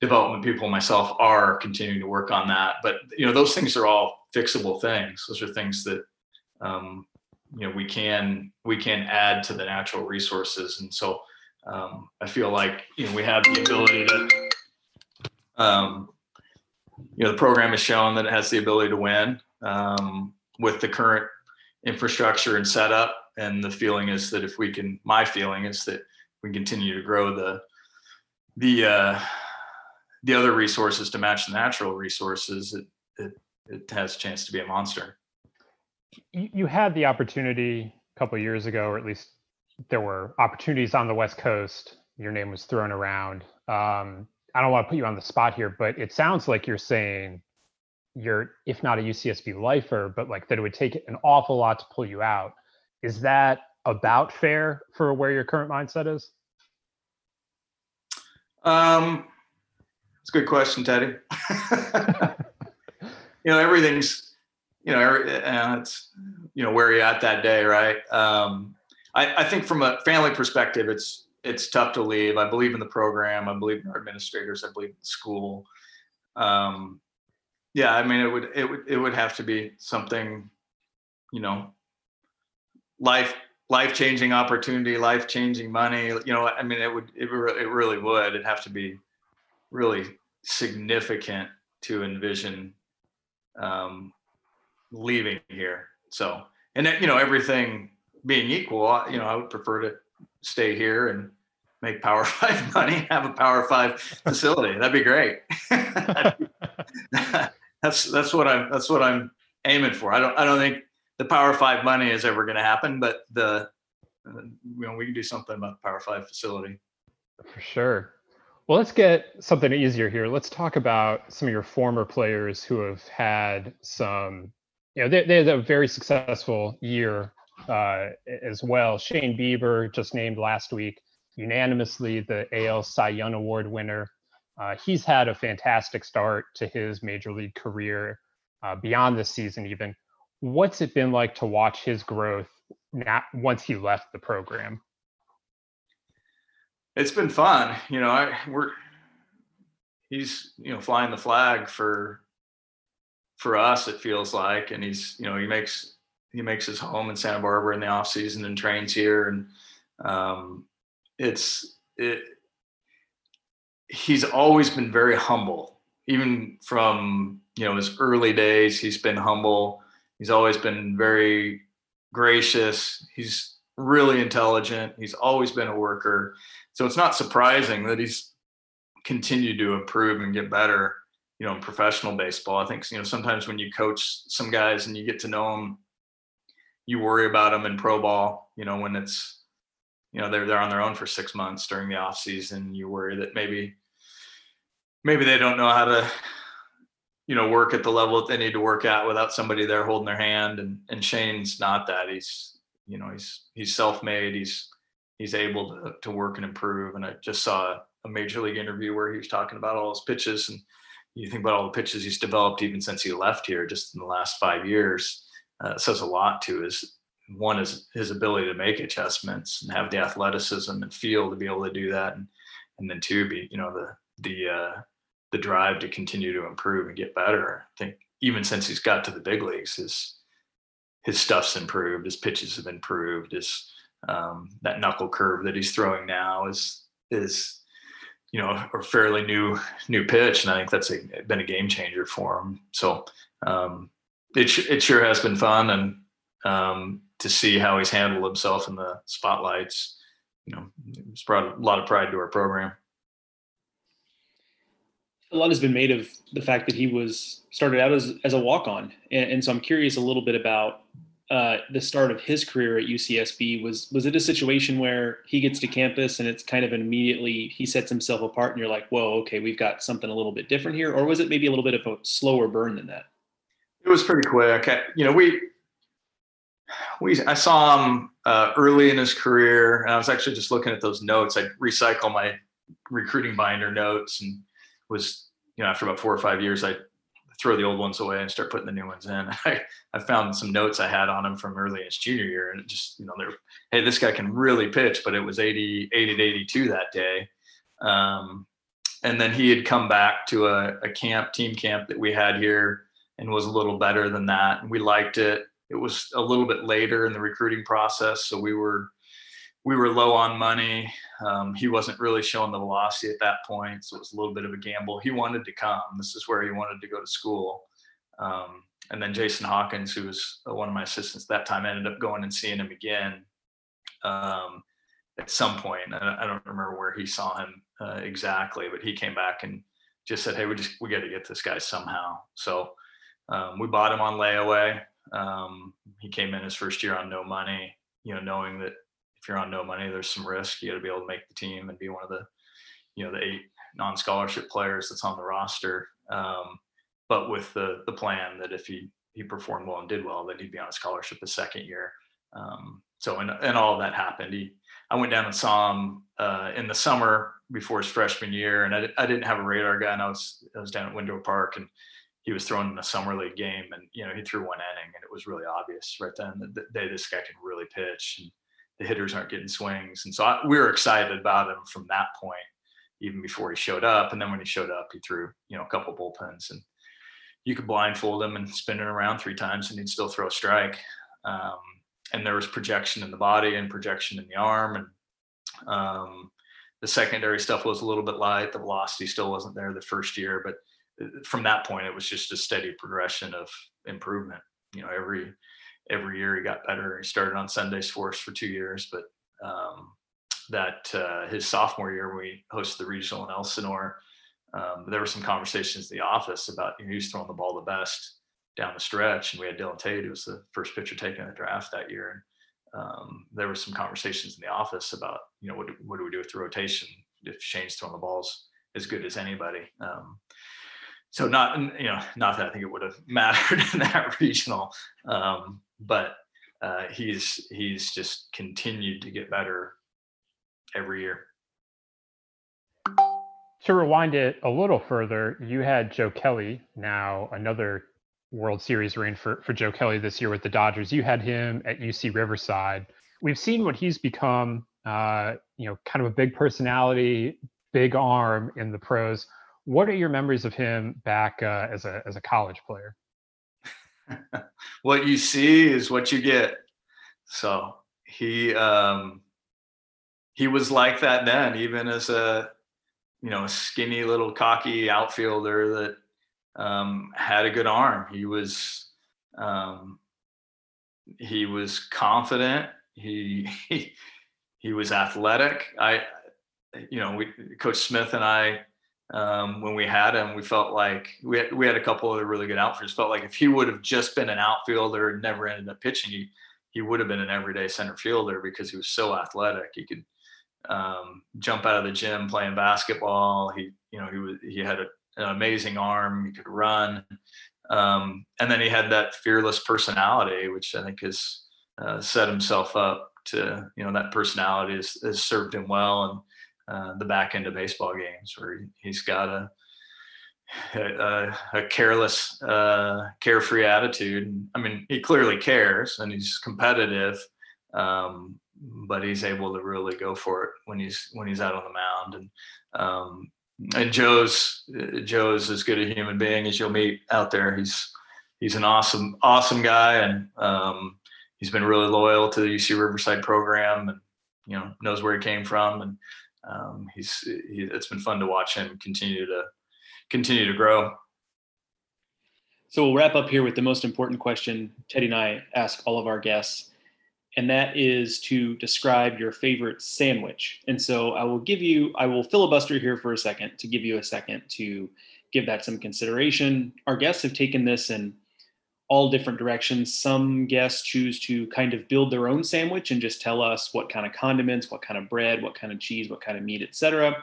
Speaker 3: development people myself are continuing to work on that. But you know those things are all fixable things. Those are things that um, you know we can we can add to the natural resources and so um, i feel like you know we have the ability to um, you know the program has shown that it has the ability to win um, with the current infrastructure and setup and the feeling is that if we can my feeling is that we continue to grow the the uh, the other resources to match the natural resources, it, it, it has a chance to be a monster.
Speaker 1: You had the opportunity a couple years ago, or at least there were opportunities on the West Coast. Your name was thrown around. Um, I don't want to put you on the spot here, but it sounds like you're saying you're, if not a UCSB lifer, but like that it would take an awful lot to pull you out. Is that about fair for where your current mindset is?
Speaker 3: Um, it's a good question, Teddy. [LAUGHS] you know, everything's, you know, uh, it's, you know, where you're at that day, right? Um, I, I think from a family perspective, it's it's tough to leave. I believe in the program. I believe in our administrators. I believe in the school. Um, yeah, I mean, it would it would it would have to be something, you know, life life changing opportunity, life changing money. You know, I mean, it would it, it really would. It'd have to be really significant to envision um, leaving here. So, and then, you know, everything being equal, you know, I would prefer to stay here and make Power [LAUGHS] Five money, have a Power Five facility. That'd be great. [LAUGHS] that's that's what I'm that's what I'm aiming for. I don't I don't think the Power Five money is ever going to happen, but the you know we can do something about the Power Five facility.
Speaker 1: For sure. Well, let's get something easier here. Let's talk about some of your former players who have had some, you know, they, they had a very successful year uh, as well. Shane Bieber, just named last week, unanimously the AL Cy Young Award winner. Uh, he's had a fantastic start to his major league career uh, beyond this season, even. What's it been like to watch his growth now, once he left the program?
Speaker 3: it's been fun. You know, I we're he's you know flying the flag for for us. It feels like, and he's you know he makes he makes his home in Santa Barbara in the off season and trains here, and um, it's it. He's always been very humble, even from you know his early days. He's been humble. He's always been very gracious. He's really intelligent. He's always been a worker. So it's not surprising that he's continued to improve and get better, you know, in professional baseball. I think, you know, sometimes when you coach some guys and you get to know them, you worry about them in pro ball, you know, when it's, you know, they're, they're on their own for six months during the off season. You worry that maybe, maybe they don't know how to, you know, work at the level that they need to work at without somebody there holding their hand. And, and Shane's not that he's, you know, he's, he's self-made. He's, he's able to, to work and improve. And I just saw a major league interview where he was talking about all his pitches and you think about all the pitches he's developed even since he left here just in the last five years uh, says a lot to his one is his ability to make adjustments and have the athleticism and feel to be able to do that. And and then two be you know the the uh, the drive to continue to improve and get better. I think even since he's got to the big leagues his his stuff's improved his pitches have improved his um, that knuckle curve that he's throwing now is is you know a fairly new new pitch, and I think that's a, been a game changer for him. So um, it it sure has been fun, and um, to see how he's handled himself in the spotlights, you know, it's brought a lot of pride to our program.
Speaker 2: A lot has been made of the fact that he was started out as as a walk on, and, and so I'm curious a little bit about uh, the start of his career at UCSB? Was was it a situation where he gets to campus and it's kind of immediately he sets himself apart, and you're like, whoa, okay, we've got something a little bit different here, or was it maybe a little bit of a slower burn than that?
Speaker 3: It was pretty quick. You know, we we I saw him uh, early in his career, and I was actually just looking at those notes. I recycle my recruiting binder notes, and was you know after about four or five years, I throw the old ones away and start putting the new ones in. [LAUGHS] I, I found some notes I had on him from early in his junior year, and just you know they're hey this guy can really pitch, but it was 80 80 to 82 that day. Um, and then he had come back to a, a camp team camp that we had here and was a little better than that. And we liked it it was a little bit later in the recruiting process, so we were we were low on money. Um, he wasn't really showing the velocity at that point, so it was a little bit of a gamble. He wanted to come. This is where he wanted to go to school. Um, and then Jason Hawkins, who was one of my assistants that time, ended up going and seeing him again um, at some point. I don't remember where he saw him uh, exactly, but he came back and just said, "Hey, we just we got to get this guy somehow." So um, we bought him on layaway. Um, he came in his first year on no money, you know, knowing that if you're on no money, there's some risk. You got to be able to make the team and be one of the, you know, the eight non-scholarship players that's on the roster. Um, but with the the plan that if he he performed well and did well, then he'd be on a scholarship the second year. Um, so and and all that happened. He I went down and saw him uh, in the summer before his freshman year, and I, I didn't have a radar gun. I was I was down at Window Park and he was thrown in a summer league game and you know he threw one inning and it was really obvious right then that, that this guy can really pitch and the hitters aren't getting swings. And so I, we were excited about him from that point even before he showed up. And then when he showed up he threw you know a couple bullpens and you could blindfold him and spin it around three times and he'd still throw a strike. Um, and there was projection in the body and projection in the arm. And um, the secondary stuff was a little bit light. The velocity still wasn't there the first year but from that point, it was just a steady progression of improvement. You know, every every year he got better. He started on Sundays for us for two years, but um, that uh, his sophomore year, we hosted the regional in Elsinore. Um, there were some conversations in the office about you know, who's throwing the ball the best down the stretch, and we had Dylan Tate, who was the first pitcher taken in the draft that year. And um, there were some conversations in the office about you know what do, what do we do with the rotation if Shane's throwing the balls as good as anybody. Um, so not you know not that I think it would have [LAUGHS] mattered in that regional, um, but uh, he's he's just continued to get better every year.
Speaker 1: To rewind it a little further, you had Joe Kelly, now another World Series reign for, for Joe Kelly this year with the Dodgers. You had him at UC Riverside. We've seen what he's become, uh, you know, kind of a big personality, big arm in the pros what are your memories of him back uh, as a as a college player? [LAUGHS]
Speaker 3: what you see is what you get. So he um, he was like that then, even as a you know skinny little cocky outfielder that um, had a good arm. He was um, he was confident. He, he [LAUGHS] he was athletic. I you know we Coach Smith and I um, when we had him, we felt like we had, we had a couple of really good outfielders. Felt like if he would have just been an outfielder and never ended up pitching, he he would have been an everyday center fielder because he was so athletic. He could um, jump out of the gym playing basketball. He you know he was he had a, an amazing arm. He could run, um, and then he had that fearless personality, which I think has uh, set himself up to you know that personality has, has served him well and uh, the back end of baseball games where he's got a a, a careless, uh, carefree attitude. I mean, he clearly cares and he's competitive, um, but he's able to really go for it when he's when he's out on the mound. And um, and Joe's Joe's as good a human being as you'll meet out there. He's he's an awesome awesome guy, and um, he's been really loyal to the UC Riverside program, and you know knows where he came from, and um, he's he, it's been fun to watch him continue to continue to grow.
Speaker 2: So we'll wrap up here with the most important question Teddy and I ask all of our guests, and that is to describe your favorite sandwich. And so I will give you, I will filibuster here for a second to give you a second to give that some consideration. Our guests have taken this and all different directions. Some guests choose to kind of build their own sandwich and just tell us what kind of condiments, what kind of bread, what kind of cheese, what kind of meat, etc.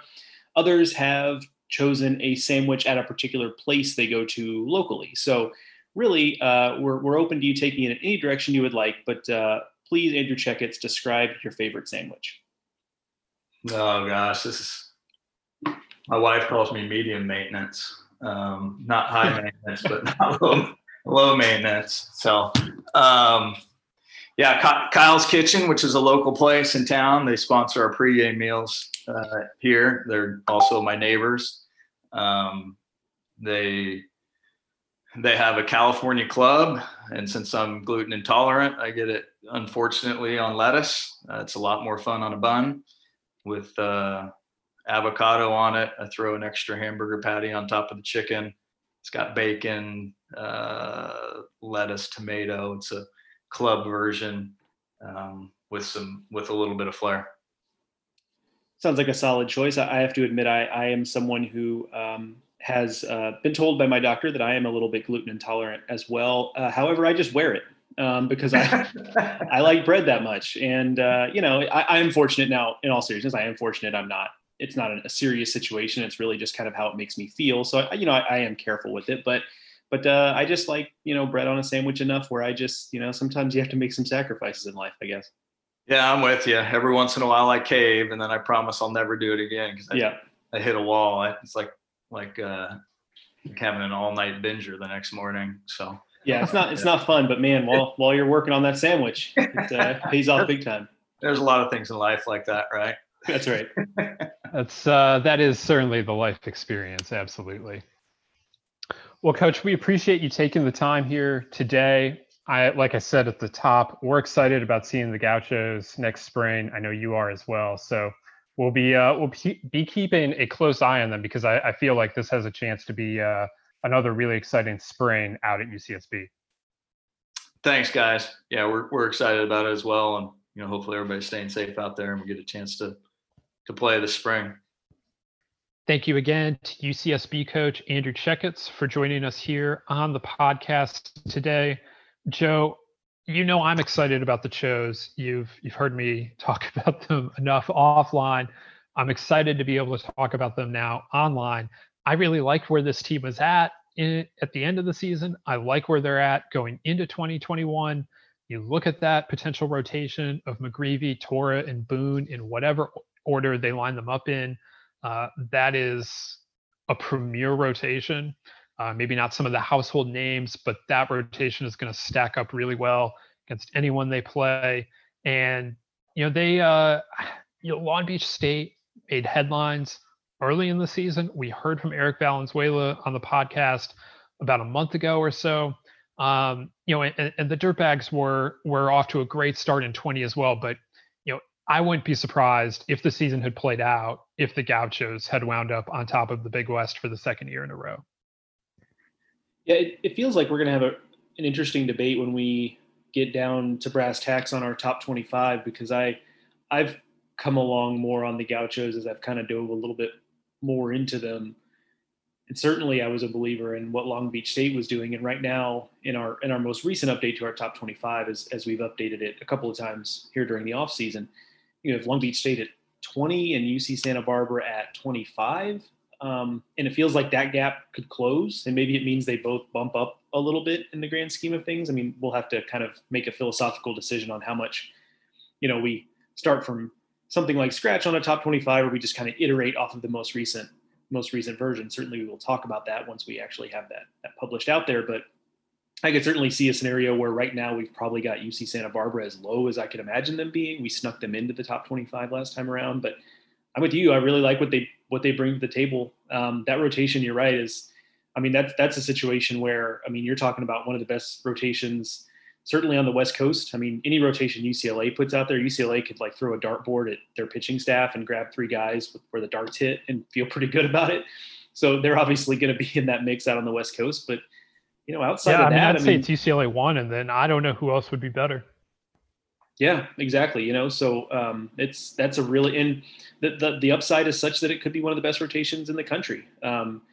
Speaker 2: Others have chosen a sandwich at a particular place they go to locally. So really, uh, we're, we're open to you taking it in any direction you would like, but uh, please, Andrew Checketts, describe your favorite sandwich.
Speaker 3: Oh gosh, this is, my wife calls me medium maintenance. Um, not high [LAUGHS] maintenance, but not low, low maintenance. So, um, yeah, Kyle's Kitchen, which is a local place in town, they sponsor our pregame meals uh, here. They're also my neighbors. Um, they they have a California club, and since I'm gluten intolerant, I get it unfortunately on lettuce. Uh, it's a lot more fun on a bun with uh, avocado on it. I throw an extra hamburger patty on top of the chicken. It's got bacon, uh, lettuce, tomato. It's a club version um, with some with a little bit of flair.
Speaker 2: Sounds like a solid choice. I have to admit, I, I am someone who um, has uh, been told by my doctor that I am a little bit gluten intolerant as well. Uh, however, I just wear it um, because I [LAUGHS] I like bread that much, and uh, you know I, I am fortunate now. In all seriousness, I am fortunate. I'm not it's not a serious situation. It's really just kind of how it makes me feel. So, you know, I, I am careful with it, but, but uh, I just like, you know, bread on a sandwich enough where I just, you know, sometimes you have to make some sacrifices in life, I guess.
Speaker 3: Yeah, I'm with you. Every once in a while I cave and then I promise I'll never do it again. Cause I,
Speaker 2: yeah.
Speaker 3: I hit a wall. It's like, like, uh, having an all night binger the next morning. So
Speaker 2: yeah, it's not, it's yeah. not fun, but man, while, [LAUGHS] while you're working on that sandwich, it uh, [LAUGHS] pays off big time.
Speaker 3: There's a lot of things in life like that, right?
Speaker 2: That's right. [LAUGHS]
Speaker 1: That's uh, that is certainly the life experience. Absolutely. Well, Coach, we appreciate you taking the time here today. I, like I said at the top, we're excited about seeing the Gauchos next spring. I know you are as well. So we'll be uh, we'll be keeping a close eye on them because I, I feel like this has a chance to be uh, another really exciting spring out at UCSB.
Speaker 3: Thanks, guys. Yeah, we're we're excited about it as well, and you know, hopefully everybody's staying safe out there and we get a chance to to play this spring.
Speaker 1: Thank you again to UCSB coach Andrew Checketts for joining us here on the podcast today. Joe, you know I'm excited about the Gauchos. You've you've heard me [LAUGHS] talk about them enough offline. I'm excited to be able to talk about them now online. I really liked where this team was at in, at the end of the season. I like where they're at going into 2021. You look at that potential rotation of McGreevy, Torra, and Boone in whatever order they line them up in. Uh, that is a premier rotation. Uh, maybe not some of the household names, but that rotation is going to stack up really well against anyone they play. And you know they, uh, [SIGHS] you know, Long Beach State made headlines early in the season. We heard from Eric Valenzuela on the podcast about a month ago or so. Um, you know, and, and the Dirtbags were were off to a great start in 20 as well, but I wouldn't be surprised if the season had played out if the Gauchos had wound up on top of the Big West for the second year in a row.
Speaker 2: Yeah, it, it feels like we're going to have a, an interesting debate when we get down to brass tacks on our top 25 because I I've come along more on the Gauchos as I've kind of dove a little bit more into them. And certainly I was a believer in what Long Beach State was doing. And right now in our in our most recent update to our top 25 as, as we've updated it a couple of times here during the off season, you know, Long Beach State at 20 and UC Santa Barbara at 25, um, and it feels like that gap could close, and maybe it means they both bump up a little bit in the grand scheme of things. I mean, we'll have to kind of make a philosophical decision on how much, you know, we start from something like scratch on a top 25, or we just kind of iterate off of the most recent most recent version. Certainly, we will talk about that once we actually have that, that published out there. But I could certainly see a scenario where right now we've probably got UC Santa Barbara as low as I could imagine them being. We snuck them into the top 25 last time around, but I'm with you. I really like what they what they bring to the table. Um, that rotation, you're right, is I mean that's that's a situation where I mean you're talking about one of the best rotations certainly on the West Coast. I mean any rotation UCLA puts out there, UCLA could like throw a dartboard at their pitching staff and grab three guys where the darts hit and feel [LAUGHS] pretty good about it. So they're obviously going to be in that mix out on the West Coast, but you know, outside
Speaker 1: yeah,
Speaker 2: of that,
Speaker 1: I mean, I'd
Speaker 2: I
Speaker 1: say it's UCLA one, and then I don't know who else would be better.
Speaker 2: Yeah, exactly. You know, so um, it's that's a really and the, the, the upside is such that it could be one of the best rotations in the country. Um,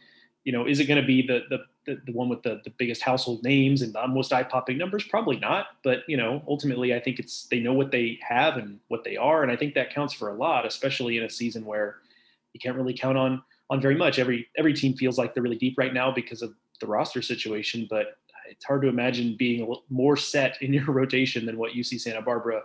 Speaker 2: you know, is it going to be the, the the the one with the the biggest household names and the most eye popping numbers? Probably not. But you know, ultimately, I think it's they know what they have and what they are, and I think that counts for a lot, especially in a season where you can't really count on on very much. Every every team feels like they're really deep right now because of the roster situation, but it's hard to imagine being a more set in your [LAUGHS] rotation than what UC Santa Barbara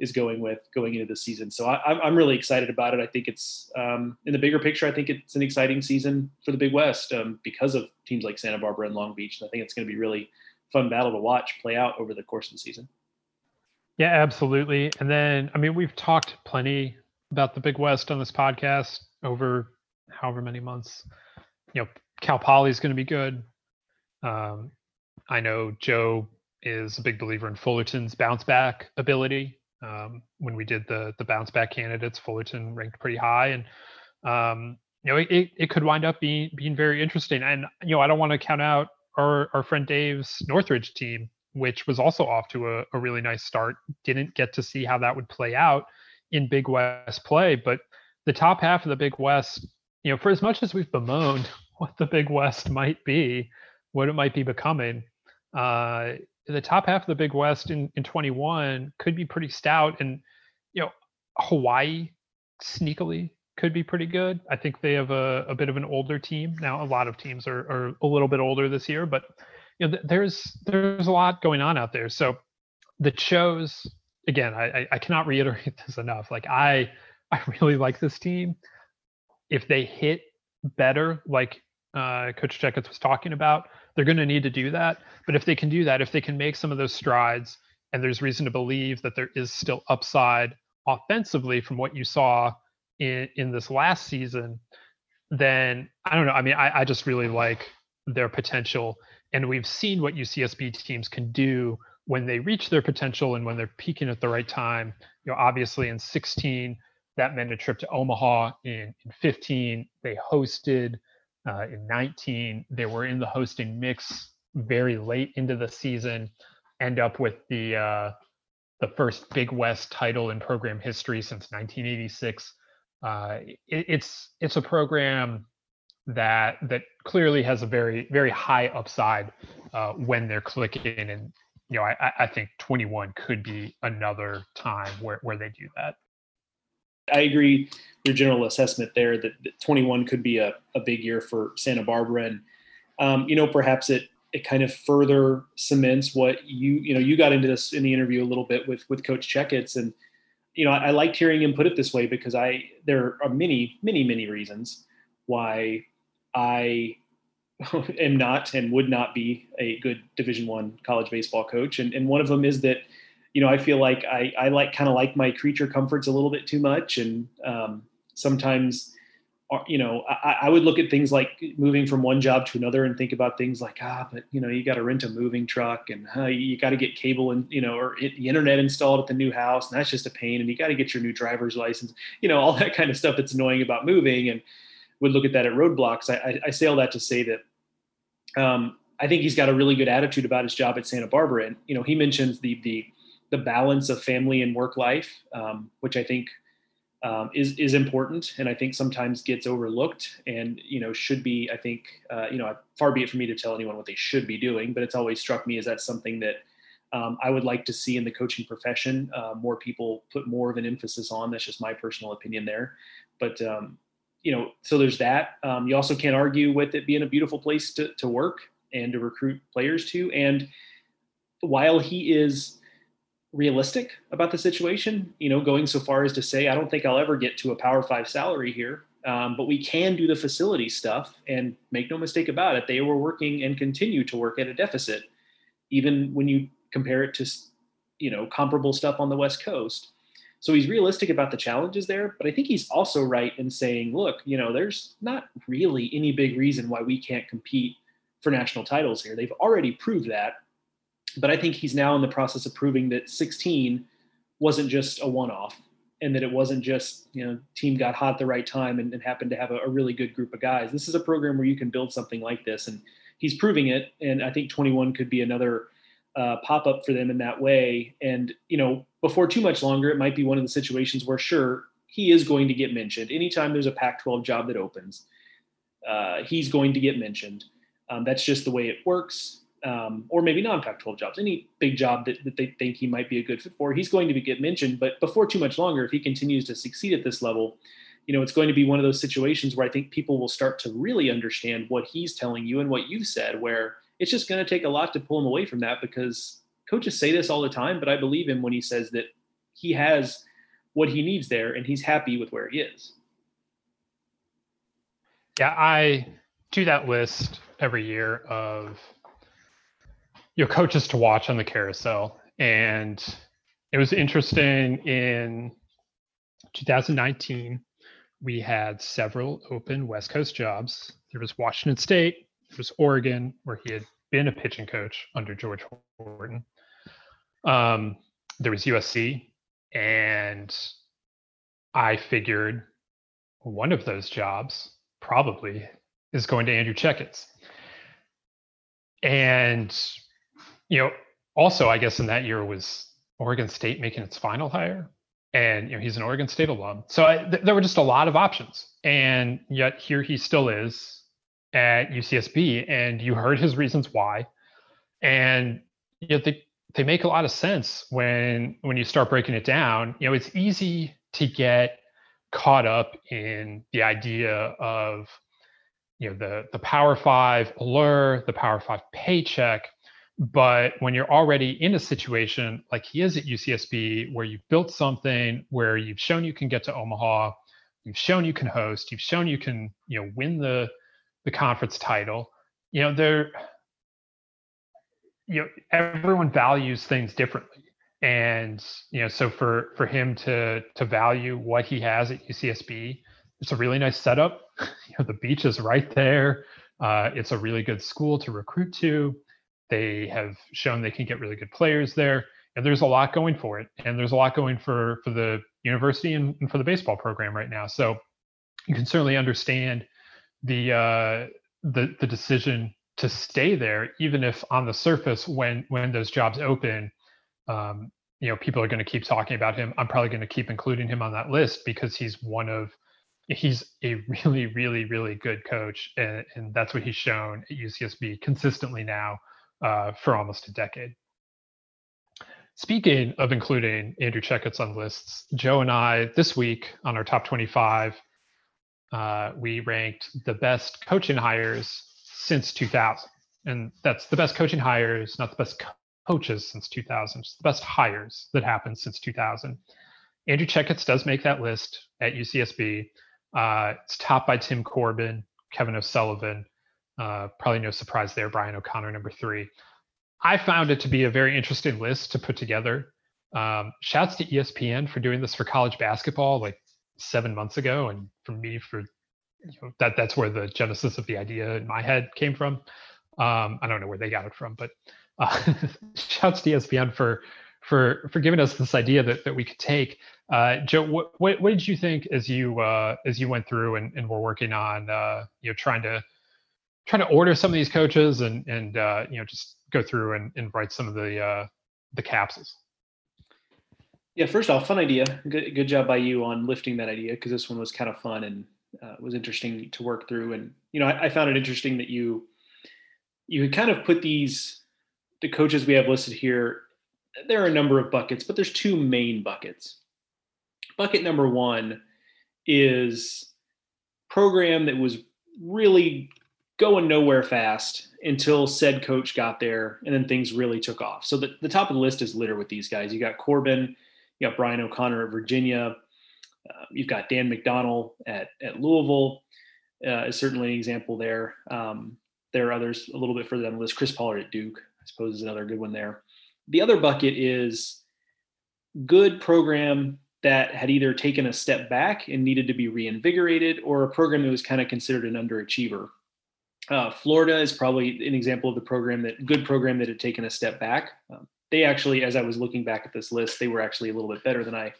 Speaker 2: is going with going into the season. So I, am really excited about it. I think it's um, in the bigger picture. I think it's an exciting season for the Big West um, because of teams like Santa Barbara and Long Beach. And I think it's going to be really fun battle to watch play out over the course of the season.
Speaker 1: Yeah, absolutely. And then I mean we've talked plenty about the Big West on this podcast over however many months. You know, Cal Poly is going to be good. Um, I know Joe is a big believer in Fullerton's bounce back ability. Um, when we did the the bounce back candidates, Fullerton ranked pretty high, and um, you know it, it could wind up being being very interesting. And you know I don't want to count out our our friend Dave's Northridge team, which was also off to a, a really nice start. Didn't get to see how that would play out in Big West play, but the top half of the Big West, you know, for as much as we've bemoaned what the Big West might be, what it might be becoming, uh, the top half of the Big West in, in 21 could be pretty stout. And, you know, Hawaii sneakily could be pretty good. I think they have a, a bit of an older team. Now, a lot of teams are, are a little bit older this year, but, you know, th- there's there's a lot going on out there. So the Gauchos, again, I, I cannot [LAUGHS] reiterate this enough. Like, I, I really like this team. If they hit better, like uh, Coach Checketts was talking about, they're going to need to do that. But if they can do that, if they can make some of those strides, and there's reason to believe that there is still upside offensively from what you saw in, in this last season, then I don't know. I mean, I, I just really like their potential. And we've seen what UCSB teams can do when they reach their potential and when they're peaking at the right time. You know, obviously in 16, that meant a trip to Omaha. In, in 15, they hosted uh, in 19, they were in the hosting mix very late into the season, end up with the uh, the first Big West title in program history since 1986. Uh, it, it's it's a program that that clearly has a very very high upside uh, when they're clicking, and you know I, I think 21 could be another time where where they do that.
Speaker 2: I agree your general assessment there that, that 21 could be a, a big year for Santa Barbara. And, um, you know, perhaps it, it kind of further cements what you, you know, you got into this in the interview a little bit with, with Coach Checketts. And, you know, I, I liked hearing him put it this way because I, there are many, many, many reasons why I [LAUGHS] am not and would not be a good division one college baseball coach. And, and one of them is that, you know, I feel like I, I like kind of like my creature comforts a little bit too much. And um, sometimes, uh, you know, I, I, would look at things like moving from one job to another and think about things like, ah, but, you know, you got to rent a moving truck and uh, you got to get cable and, you know, or it, the internet installed at the new house. And that's just a pain. And you got to get your new driver's license, you know, all [LAUGHS] that kind of stuff that's annoying about moving. And would look at that at roadblocks. I, I, I say all that to say that um, I think he's got a really good attitude about his job at Santa Barbara. And, you know, he mentions the, the, the balance of family and work life, um, which I think um, is is important, and I think sometimes gets overlooked, and you know should be. I think uh, you know far be it for me to tell anyone what they should be doing, but it's always struck me as that's something that um, I would like to see in the coaching profession. Uh, more people put more of an emphasis on. That's just my personal opinion there, but um, you know, so there's that. Um, you also can't argue with it being a beautiful place to to work and to recruit players to, and while he is realistic about the situation, you know, going so far as to say, I don't think I'll ever get to a power five salary here. Um, but we can do the facility stuff and make no mistake about it. They were working and continue to work at a deficit, even when you compare it to, you know, comparable stuff on the West Coast. So he's realistic about the challenges there, but I think he's also right in saying, look, you know, there's not really any big reason why we can't compete for national titles here. They've already proved that but I think he's now in the process of proving that 16 wasn't just a one-off and that it wasn't just you know team got hot the right time and, and happened to have a, a, really good group of guys this is a program where you can build something like this and he's proving it and i think 21 could be another uh, pop-up for them in that way and you know before too much longer it might be one of the situations where sure he is going to get mentioned anytime there's a pac 12 job that opens uh, he's going to get mentioned. Um, that's just the way it works. Um, or maybe non-Pac-12 jobs, any big job that, that, they think he might be a good fit for, he's going to be, get mentioned. But before too much longer, if he continues to succeed at this level, you know, it's going to be one of those situations where I think people will start to really understand what he's telling you and what you've said, where it's just going to take a lot to pull him away from that because coaches say this all the time, but I believe him when he says that he has what he needs there and he's happy with where he is.
Speaker 1: Yeah, I do that list every year of you know coaches to watch on the carousel. And it was interesting in 2019 we had several open west coast jobs. There was washington state there was oregon where he had been a pitching coach under george horton. Um, there was usc and i figured one of those jobs probably is going to andrew checketts. And you know, also, I guess in that year was Oregon State making its final hire, and you know he's an Oregon State alum. So I, th- there were just a lot of options, and yet here he still is at UCSB, and you heard his reasons why, and you yet they they make a lot of sense when when you start breaking it down. You know, it's easy to get caught up in the idea of you know the the Power Five allure, the Power Five paycheck but when you're already in a situation like he is at UCSB, where you've built something, where you've shown you can get to Omaha, you've shown you can host, you've shown you can, you know, win the the conference title, you know, there, you know, everyone values things differently. And, you know, so for for him to to value what he has at UCSB, it's a really nice setup. [LAUGHS] You know, the beach is right there. Uh, it's a really good school to recruit to they have shown they can get really good players there, and there's a lot going for it, and there's a lot going for for the university and, and for the baseball program right now. So you can certainly understand the uh, the the decision to stay there, even if on the surface, when when those jobs open, um, you know, people are going to keep talking about him. I'm probably going to keep including him on that list because he's one of he's a really, really, really good coach, and, and that's what he's shown at UCSB consistently now uh, for almost a decade. Speaking of including Andrew Checketts on lists, Joe and I this week on our top 25, uh, we ranked the best coaching hires since 2000. And that's the best coaching hires, not the best co- coaches since 2000, just the best hires that happened since 2000. Andrew Checketts does make that list at UCSB. Uh, it's topped by Tim Corbin, Kevin O'Sullivan, uh, probably no surprise there, Brian O'Connor, number three. I found it to be a very interesting list to put together. Um, shouts to ESPN for doing this for college basketball like seven months ago, and for me for you know, that that's where the genesis of the idea in my head came from. Um, I don't know where they got it from, but uh, [LAUGHS] shouts to ESPN for for for giving us this idea that, that we could take. Uh, Joe, what, what, what did you think as you uh, as you went through and, and were working on uh, you know trying to trying to order some of these coaches and and uh, you know just go through and, and write some of the uh, the capsules.
Speaker 2: Yeah, first off, fun idea. Good good job by you on lifting that idea because this one was kind of fun and uh, was interesting to work through. And you know, I, I found it interesting that you you kind of put these the coaches we have listed here. There are a number of buckets, but there's two main buckets. Bucket number one is program that was really going nowhere fast until said coach got there and then things really took off. So the, the top of the list is litter with these guys. You got Corbin, you got Brian O'Connor at Virginia, uh, you've got Dan McDonnell at, at Louisville uh, is certainly an example there. Um, there are others a little bit further down the list. Chris Pollard at Duke, I suppose, is another good one there. The other bucket is good program that had either taken a step back and needed to be reinvigorated or a program that was kind of considered an underachiever uh, Florida is probably an example of the program that good program that had taken a step back. Um, they actually, as I was looking back at this list, they were actually a little bit better than I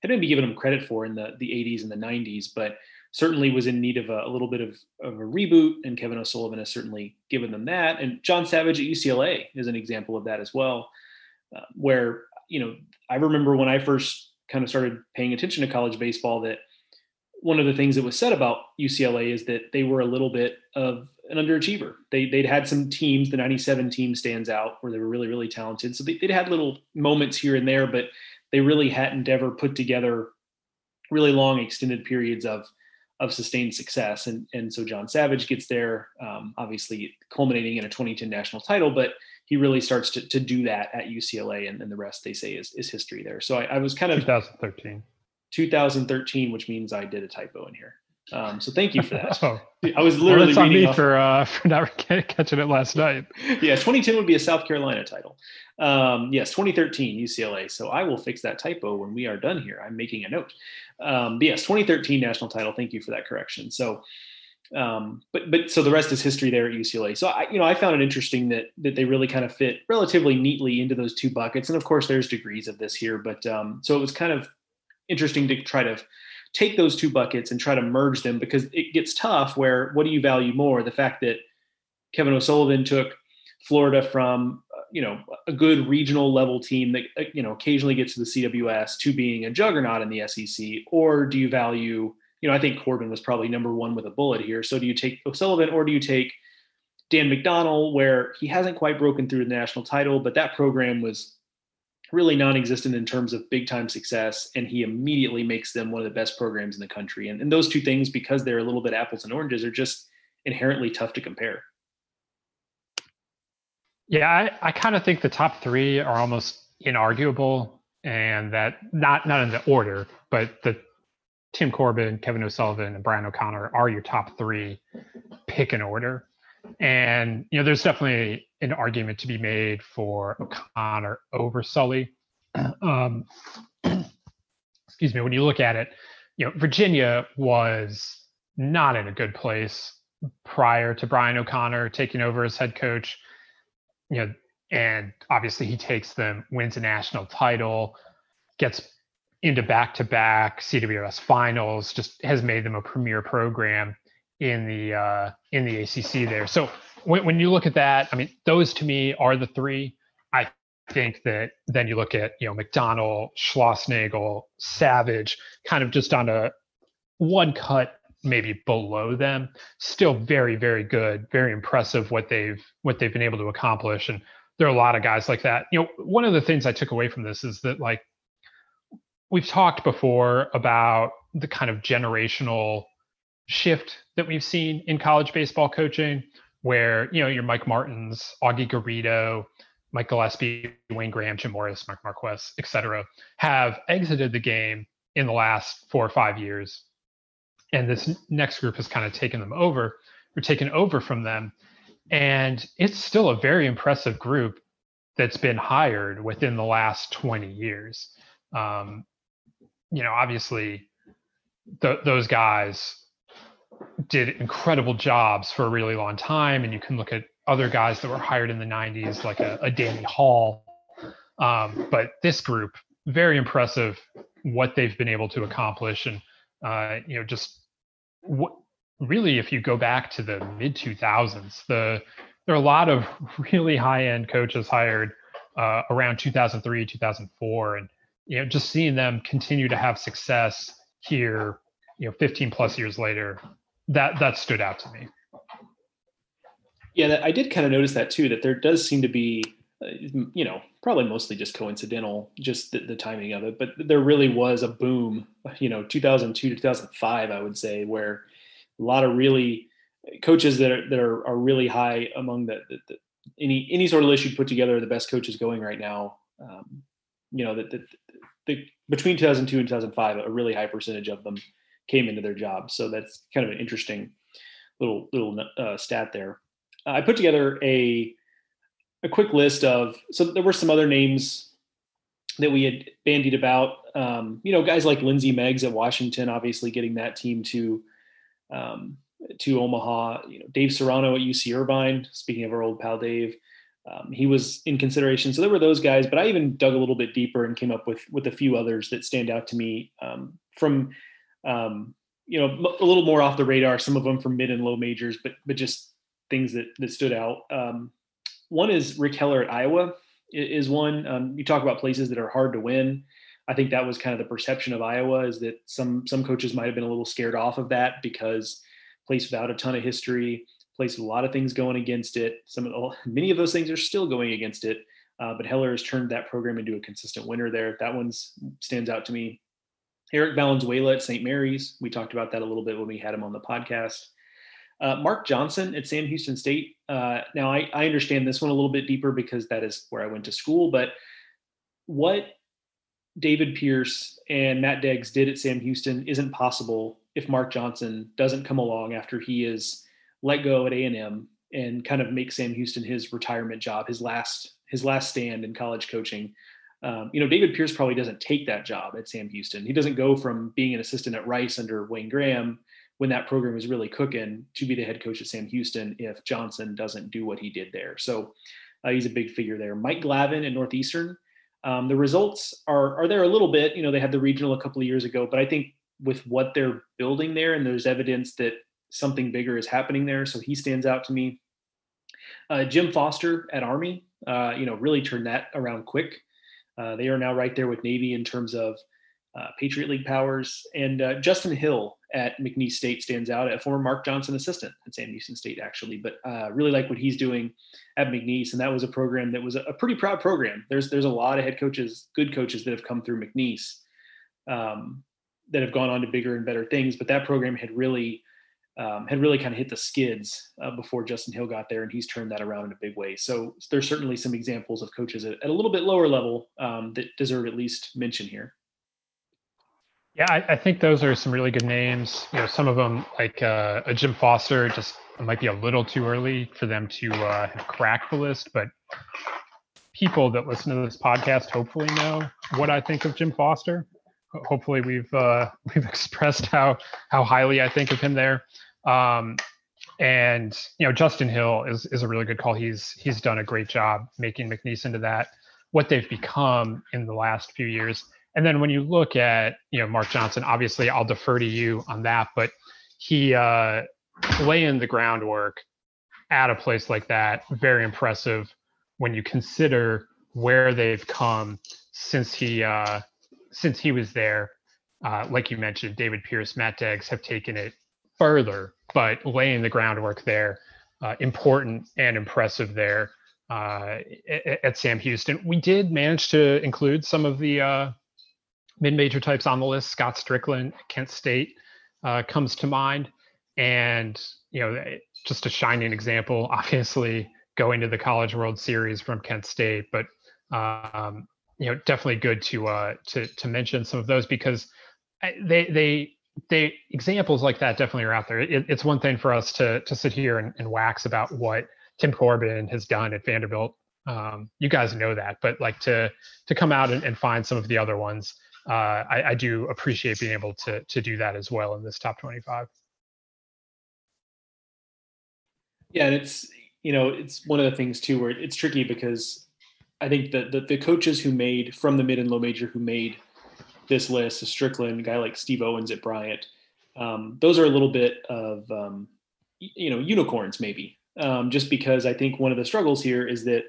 Speaker 2: had maybe given them credit for in the, the 80s and the 90s, but certainly was in need of a, a little bit of, of a reboot. And Kevin O'Sullivan has certainly given them that. And John Savage at UCLA is an example of that as well, uh, where, you know, I remember when I first kind of started paying attention to college baseball that one of the things that was said about UCLA is that they were a little bit of an underachiever. They they'd had some teams. The '97 team stands out where they were really really talented. So they, would had little moments here and there, but they really hadn't ever put together really long extended periods of of sustained success. And and so John Savage gets there, um, obviously culminating in a 2010 national title, but he really starts to, to do that at UCLA, and then the rest they say is is history there. So I, I was kind of
Speaker 1: 2013.
Speaker 2: 2013, which means I did a typo in here. Um, so thank you for that. [LAUGHS]
Speaker 1: oh.
Speaker 2: I was literally
Speaker 1: well,
Speaker 2: me
Speaker 1: off. for uh, [LAUGHS] for not catching it last night.
Speaker 2: yeah, 2010 would be a South Carolina title. Um, yes, 2013 UCLA. So I will fix that typo when we are done here. I'm making a note. Um, but yes, 2013 national title. Thank you for that correction. So, um, but but so the rest is history there at UCLA. So I you know I found it interesting that that they really kind of fit relatively neatly into those two buckets. And of course, there's degrees of this here, but um, so it was kind of interesting to try to take those two buckets and try to merge them because it gets tough where what do you value more? The fact that kevin o'sullivan took florida from you know a good regional level team that uh, you know occasionally gets to the cws to being a juggernaut in the sec or do you value you know i think corbin was probably number one with a bullet here. So do you take o'sullivan or do you take dan mcdonnell where he hasn't quite broken through the national title but that program was really non-existent in terms of big time success and he immediately makes them one of the best programs in the country. And, and those two things because they're a little bit apples and oranges are just inherently tough to compare.
Speaker 1: Yeah i, I kind of think the top three are almost inarguable and that not not in the order but the tim corbin kevin o'sullivan and brian o'connor are your top three. Pick an order and you know, there's definitely an argument to be made for O'Connor over Sully. [CLEARS THROAT] Um, [CLEARS THROAT] excuse me. When you look at it, you know, Virginia was not in a good place prior to Brian O'Connor taking over as head coach. You know, and obviously he takes them, wins a national title, gets into back-to-back CWS finals, just has made them a premier program in the uh, in the ACC there. So when, when you look at that, I mean, those to me are the three. I think that then you look at you know McDonnell, Schlossnagle, Savage, kind of just on a one cut maybe below them. Still very very good, very impressive what they've what they've been able to accomplish. And there are a lot of guys like that. You know, one of the things I took away from this is that like we've talked before about the kind of generational shift that we've seen in college baseball coaching, where you know your Mike Martins, Augie Garrido, Mike Gillespie, Wayne Graham, Jim Morris, Mark Marquess, et cetera, have exited the game in the last four or five years, and this next group has kind of taken them over or taken over from them, and it's still a very impressive group that's been hired within the last 20 years. Um, you know, obviously, th- those guys did incredible jobs for a really long time. And you can look at other guys that were hired in the 90s, like a, a Danny Hall. Um, but this group, very impressive what they've been able to accomplish. And, uh, you know, just what really, if you go back to the mid 2000s, the there are a lot of really high end coaches hired uh, around 2003, 2004. And, you know, just seeing them continue to have success here, you know, 15 plus years later that that stood out to me.
Speaker 2: Yeah, I did kind of notice that too. That there does seem to be, uh, you know, probably mostly just coincidental, just the, the, timing of it. But there really was a boom, you know, 2002 to 2005, I would say, where a lot of really coaches that are that are, are really high among the, the, the any any sort of list you put together, the best coaches going right now. Um, you know that the, between 2002 and 2005, a really high percentage of them came into their job. So that's kind of an interesting little little uh, stat there. I put together a a quick list of so there were some other names that we had bandied about. Um, you know, guys like Lindsay Meggs at Washington, obviously getting that team to um, to Omaha. You know, Dave Serrano at UC Irvine. Speaking of our old pal Dave, um, he was in consideration. So there were those guys, but I even dug a little bit deeper and came up with with a few others that stand out to me um, from um, you know, a little more off the radar. Some of them from mid and low majors, but but just things that that stood out. Um, one is Rick Heller at Iowa is one. Um, you talk about places that are hard to win. I think that was kind of the perception of Iowa is that some some coaches might have been a little scared off of that because place without a ton of history, place with a lot of things going against it. Some of the, [LAUGHS] many of those things are still going against it. Uh, but Heller has turned that program into a consistent winner there. That one stands out to me. Eric Valenzuela at St. Mary's. We talked about that a little bit when we had him on the podcast. Uh, Mark Johnson at Sam Houston State. Uh, now, I, I understand this one a little bit deeper because that is where I went to school, but what David Pierce and Matt Deggs did at Sam Houston isn't possible if Mark Johnson doesn't come along after he is let go at A&M and kind of make Sam Houston his retirement job, his last his last stand in college coaching. Um, you know, David Pierce probably doesn't take that job at Sam Houston. He doesn't go from being an assistant at Rice under Wayne Graham when that program is really cooking to be the head coach at Sam Houston if Johnson doesn't do what he did there. So uh, he's a big figure there. Mike Glavine at Northeastern. Um, the results are are there a little bit. You know, they had the regional a couple of years ago, but I think with what they're building there, and there's evidence that something bigger is happening there. So he stands out to me. Uh, Jim Foster at Army, uh, you know, really turned that around quick. Uh, they are now right there with Navy in terms of uh, Patriot League powers. And uh, Justin Hill at McNeese State stands out, a former Mark Johnson assistant at Sam Houston State, actually. But uh, really like what he's doing at McNeese, and that was a program that was a, pretty proud program. There's there's a lot of head coaches, good coaches that have come through McNeese, um, that have gone on to bigger and better things. But that program had really um, had really kind of hit the skids uh, before Justin Hill got there, and he's turned that around in a big way. So there's certainly some examples of coaches at, at a little bit lower level um, that deserve at least mention here.
Speaker 1: Yeah, I, I, think those are some really good names. You know, some of them like uh, a Jim Foster just might be a little too early for them to uh, have cracked the list, but people that listen to this podcast hopefully know what I think of Jim Foster. Hopefully, we've uh, [LAUGHS] we've expressed how how highly I think of him there. Um, and you know, Justin Hill is is a really good call. He's he's done a great job making McNeese into that what they've become in the last few years. And then when you look at you know Mark Johnson, obviously I'll defer to you on that, but he uh, laying the groundwork at a place like that, very impressive when you consider where they've come since he uh, since he was there. Uh, like you mentioned, David Pierce, Matt Deggs have taken it further, but laying the groundwork there, uh, important and impressive there uh, at, at, Sam Houston. We did manage to include some of the uh, mid-major types on the list. Scott Stricklin, Kent State uh, comes to mind, and you know, just a shining example. [LAUGHS] Obviously, going to the College World Series from Kent State, but um, you know, definitely good to uh, to to mention some of those because they they they examples like that definitely are out there. It, it's one thing for us to to sit here and, and wax about what Tim Corbin has done at Vanderbilt. Um, you guys know that, but like to to come out and, and find some of the other ones uh, I, I, do appreciate being able to to do that as well in this top 25.
Speaker 2: Yeah, and it's you know it's one of the things too where it's tricky because I think that the, the coaches who made from the mid and low major who made this list, Stricklin, a guy like Steve Owens at Bryant, um, those are a little bit of um, you know unicorns maybe, um, just because I think one of the struggles here is that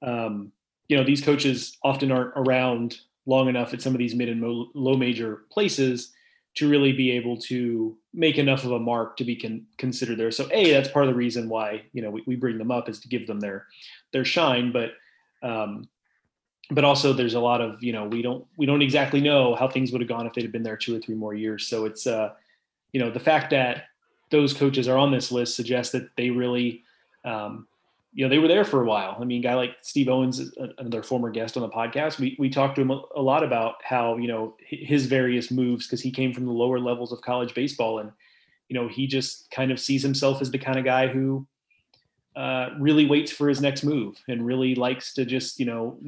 Speaker 2: um, you know these coaches often aren't around long enough at some of these mid and low major places to really be able to make enough of a mark to be con- considered there. So a that's part of the reason why you know we, we bring them up is to give them their their shine, but um, but also there's a lot of you know we don't we don't exactly know how things would have gone if they'd have been there two or three more years. So it's uh you know the fact that those coaches are on this list suggests that they really um, you know, they were there for a while. I mean, guy like Steve Owens, another former guest on the podcast, we, we talked to him a, lot about how, you know, his various moves, because he came from the lower levels of college baseball. And, you know, he just kind of sees himself as the kind of guy who uh, really waits for his next move and really likes to just, you know,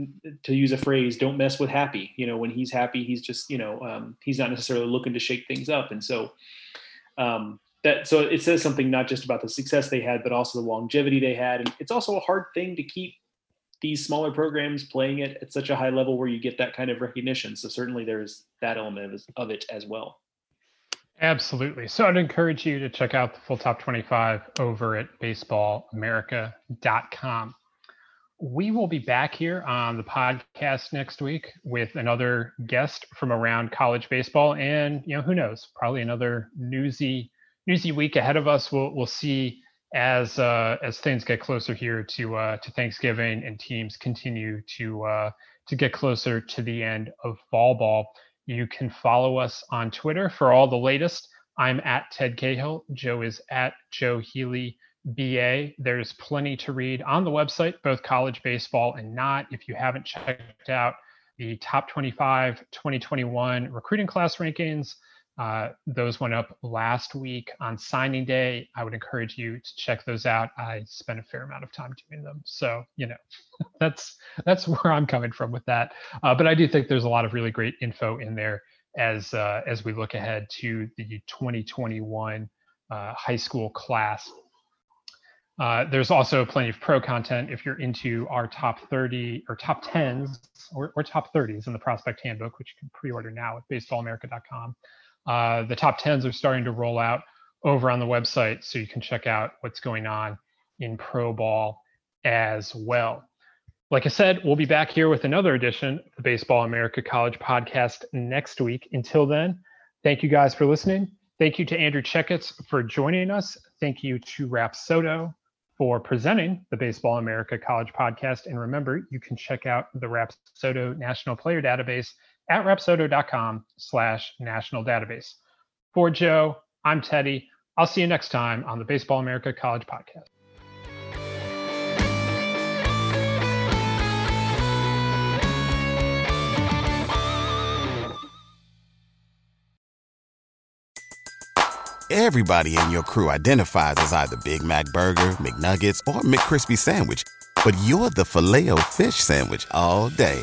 Speaker 2: to use a phrase, don't mess with happy. You know, when he's happy, he's just, you know, um, he's not necessarily looking to shake things up. And so, um, that so it says something not just about the success they had, but also the longevity they had. And it's also a hard thing to keep these smaller programs playing it at such a high level where you get that kind of recognition. So certainly there's that element of it as well.
Speaker 1: Absolutely. So I'd encourage you to check out the full top 25 over at baseballamerica.com. we will be back here on the podcast next week with another guest from around college baseball, and you know who knows, probably another newsy newsy week ahead of us. We'll we'll see as uh, as things get closer here to uh, to Thanksgiving and teams continue to uh, to get closer to the end of fall ball. You can follow us on Twitter for all the latest. I'm at Ted Cahill. Joe is at Joe Healy BA. There's plenty to read on the website, both college baseball and not. If you haven't checked out the top 25 2021 recruiting class rankings, uh, those went up last week on signing day. I would encourage you to check those out. I spent a fair amount of time doing them, so you know [LAUGHS] that's that's where I'm coming from with that. Uh, but I do think there's a lot of really great info in there as uh, as we look ahead to the 2021 uh, high school class. Uh, there's also plenty of pro content if you're into our top 30 or top 10s or, or top 30s in the prospect handbook, which you can pre-order now at baseballamerica.com. Uh, the top 10s are starting to roll out over on the website, so you can check out what's going on in pro ball as well. Like I said, we'll be back here with another edition of the Baseball America College podcast next week. Until then, thank you guys for listening. Thank you to Andrew Checketts for joining us. Thank you to Rapsodo for presenting the Baseball America College podcast. And remember, you can check out the Rapsodo National Player Database at rapsodo.com slash national database. For Joe, I'm Teddy. I'll see you next time on the Baseball America College Podcast.
Speaker 4: Everybody in your crew identifies as either Big Mac Burger, McNuggets, or McCrispy Sandwich, but you're the Filet-O-Fish Sandwich all day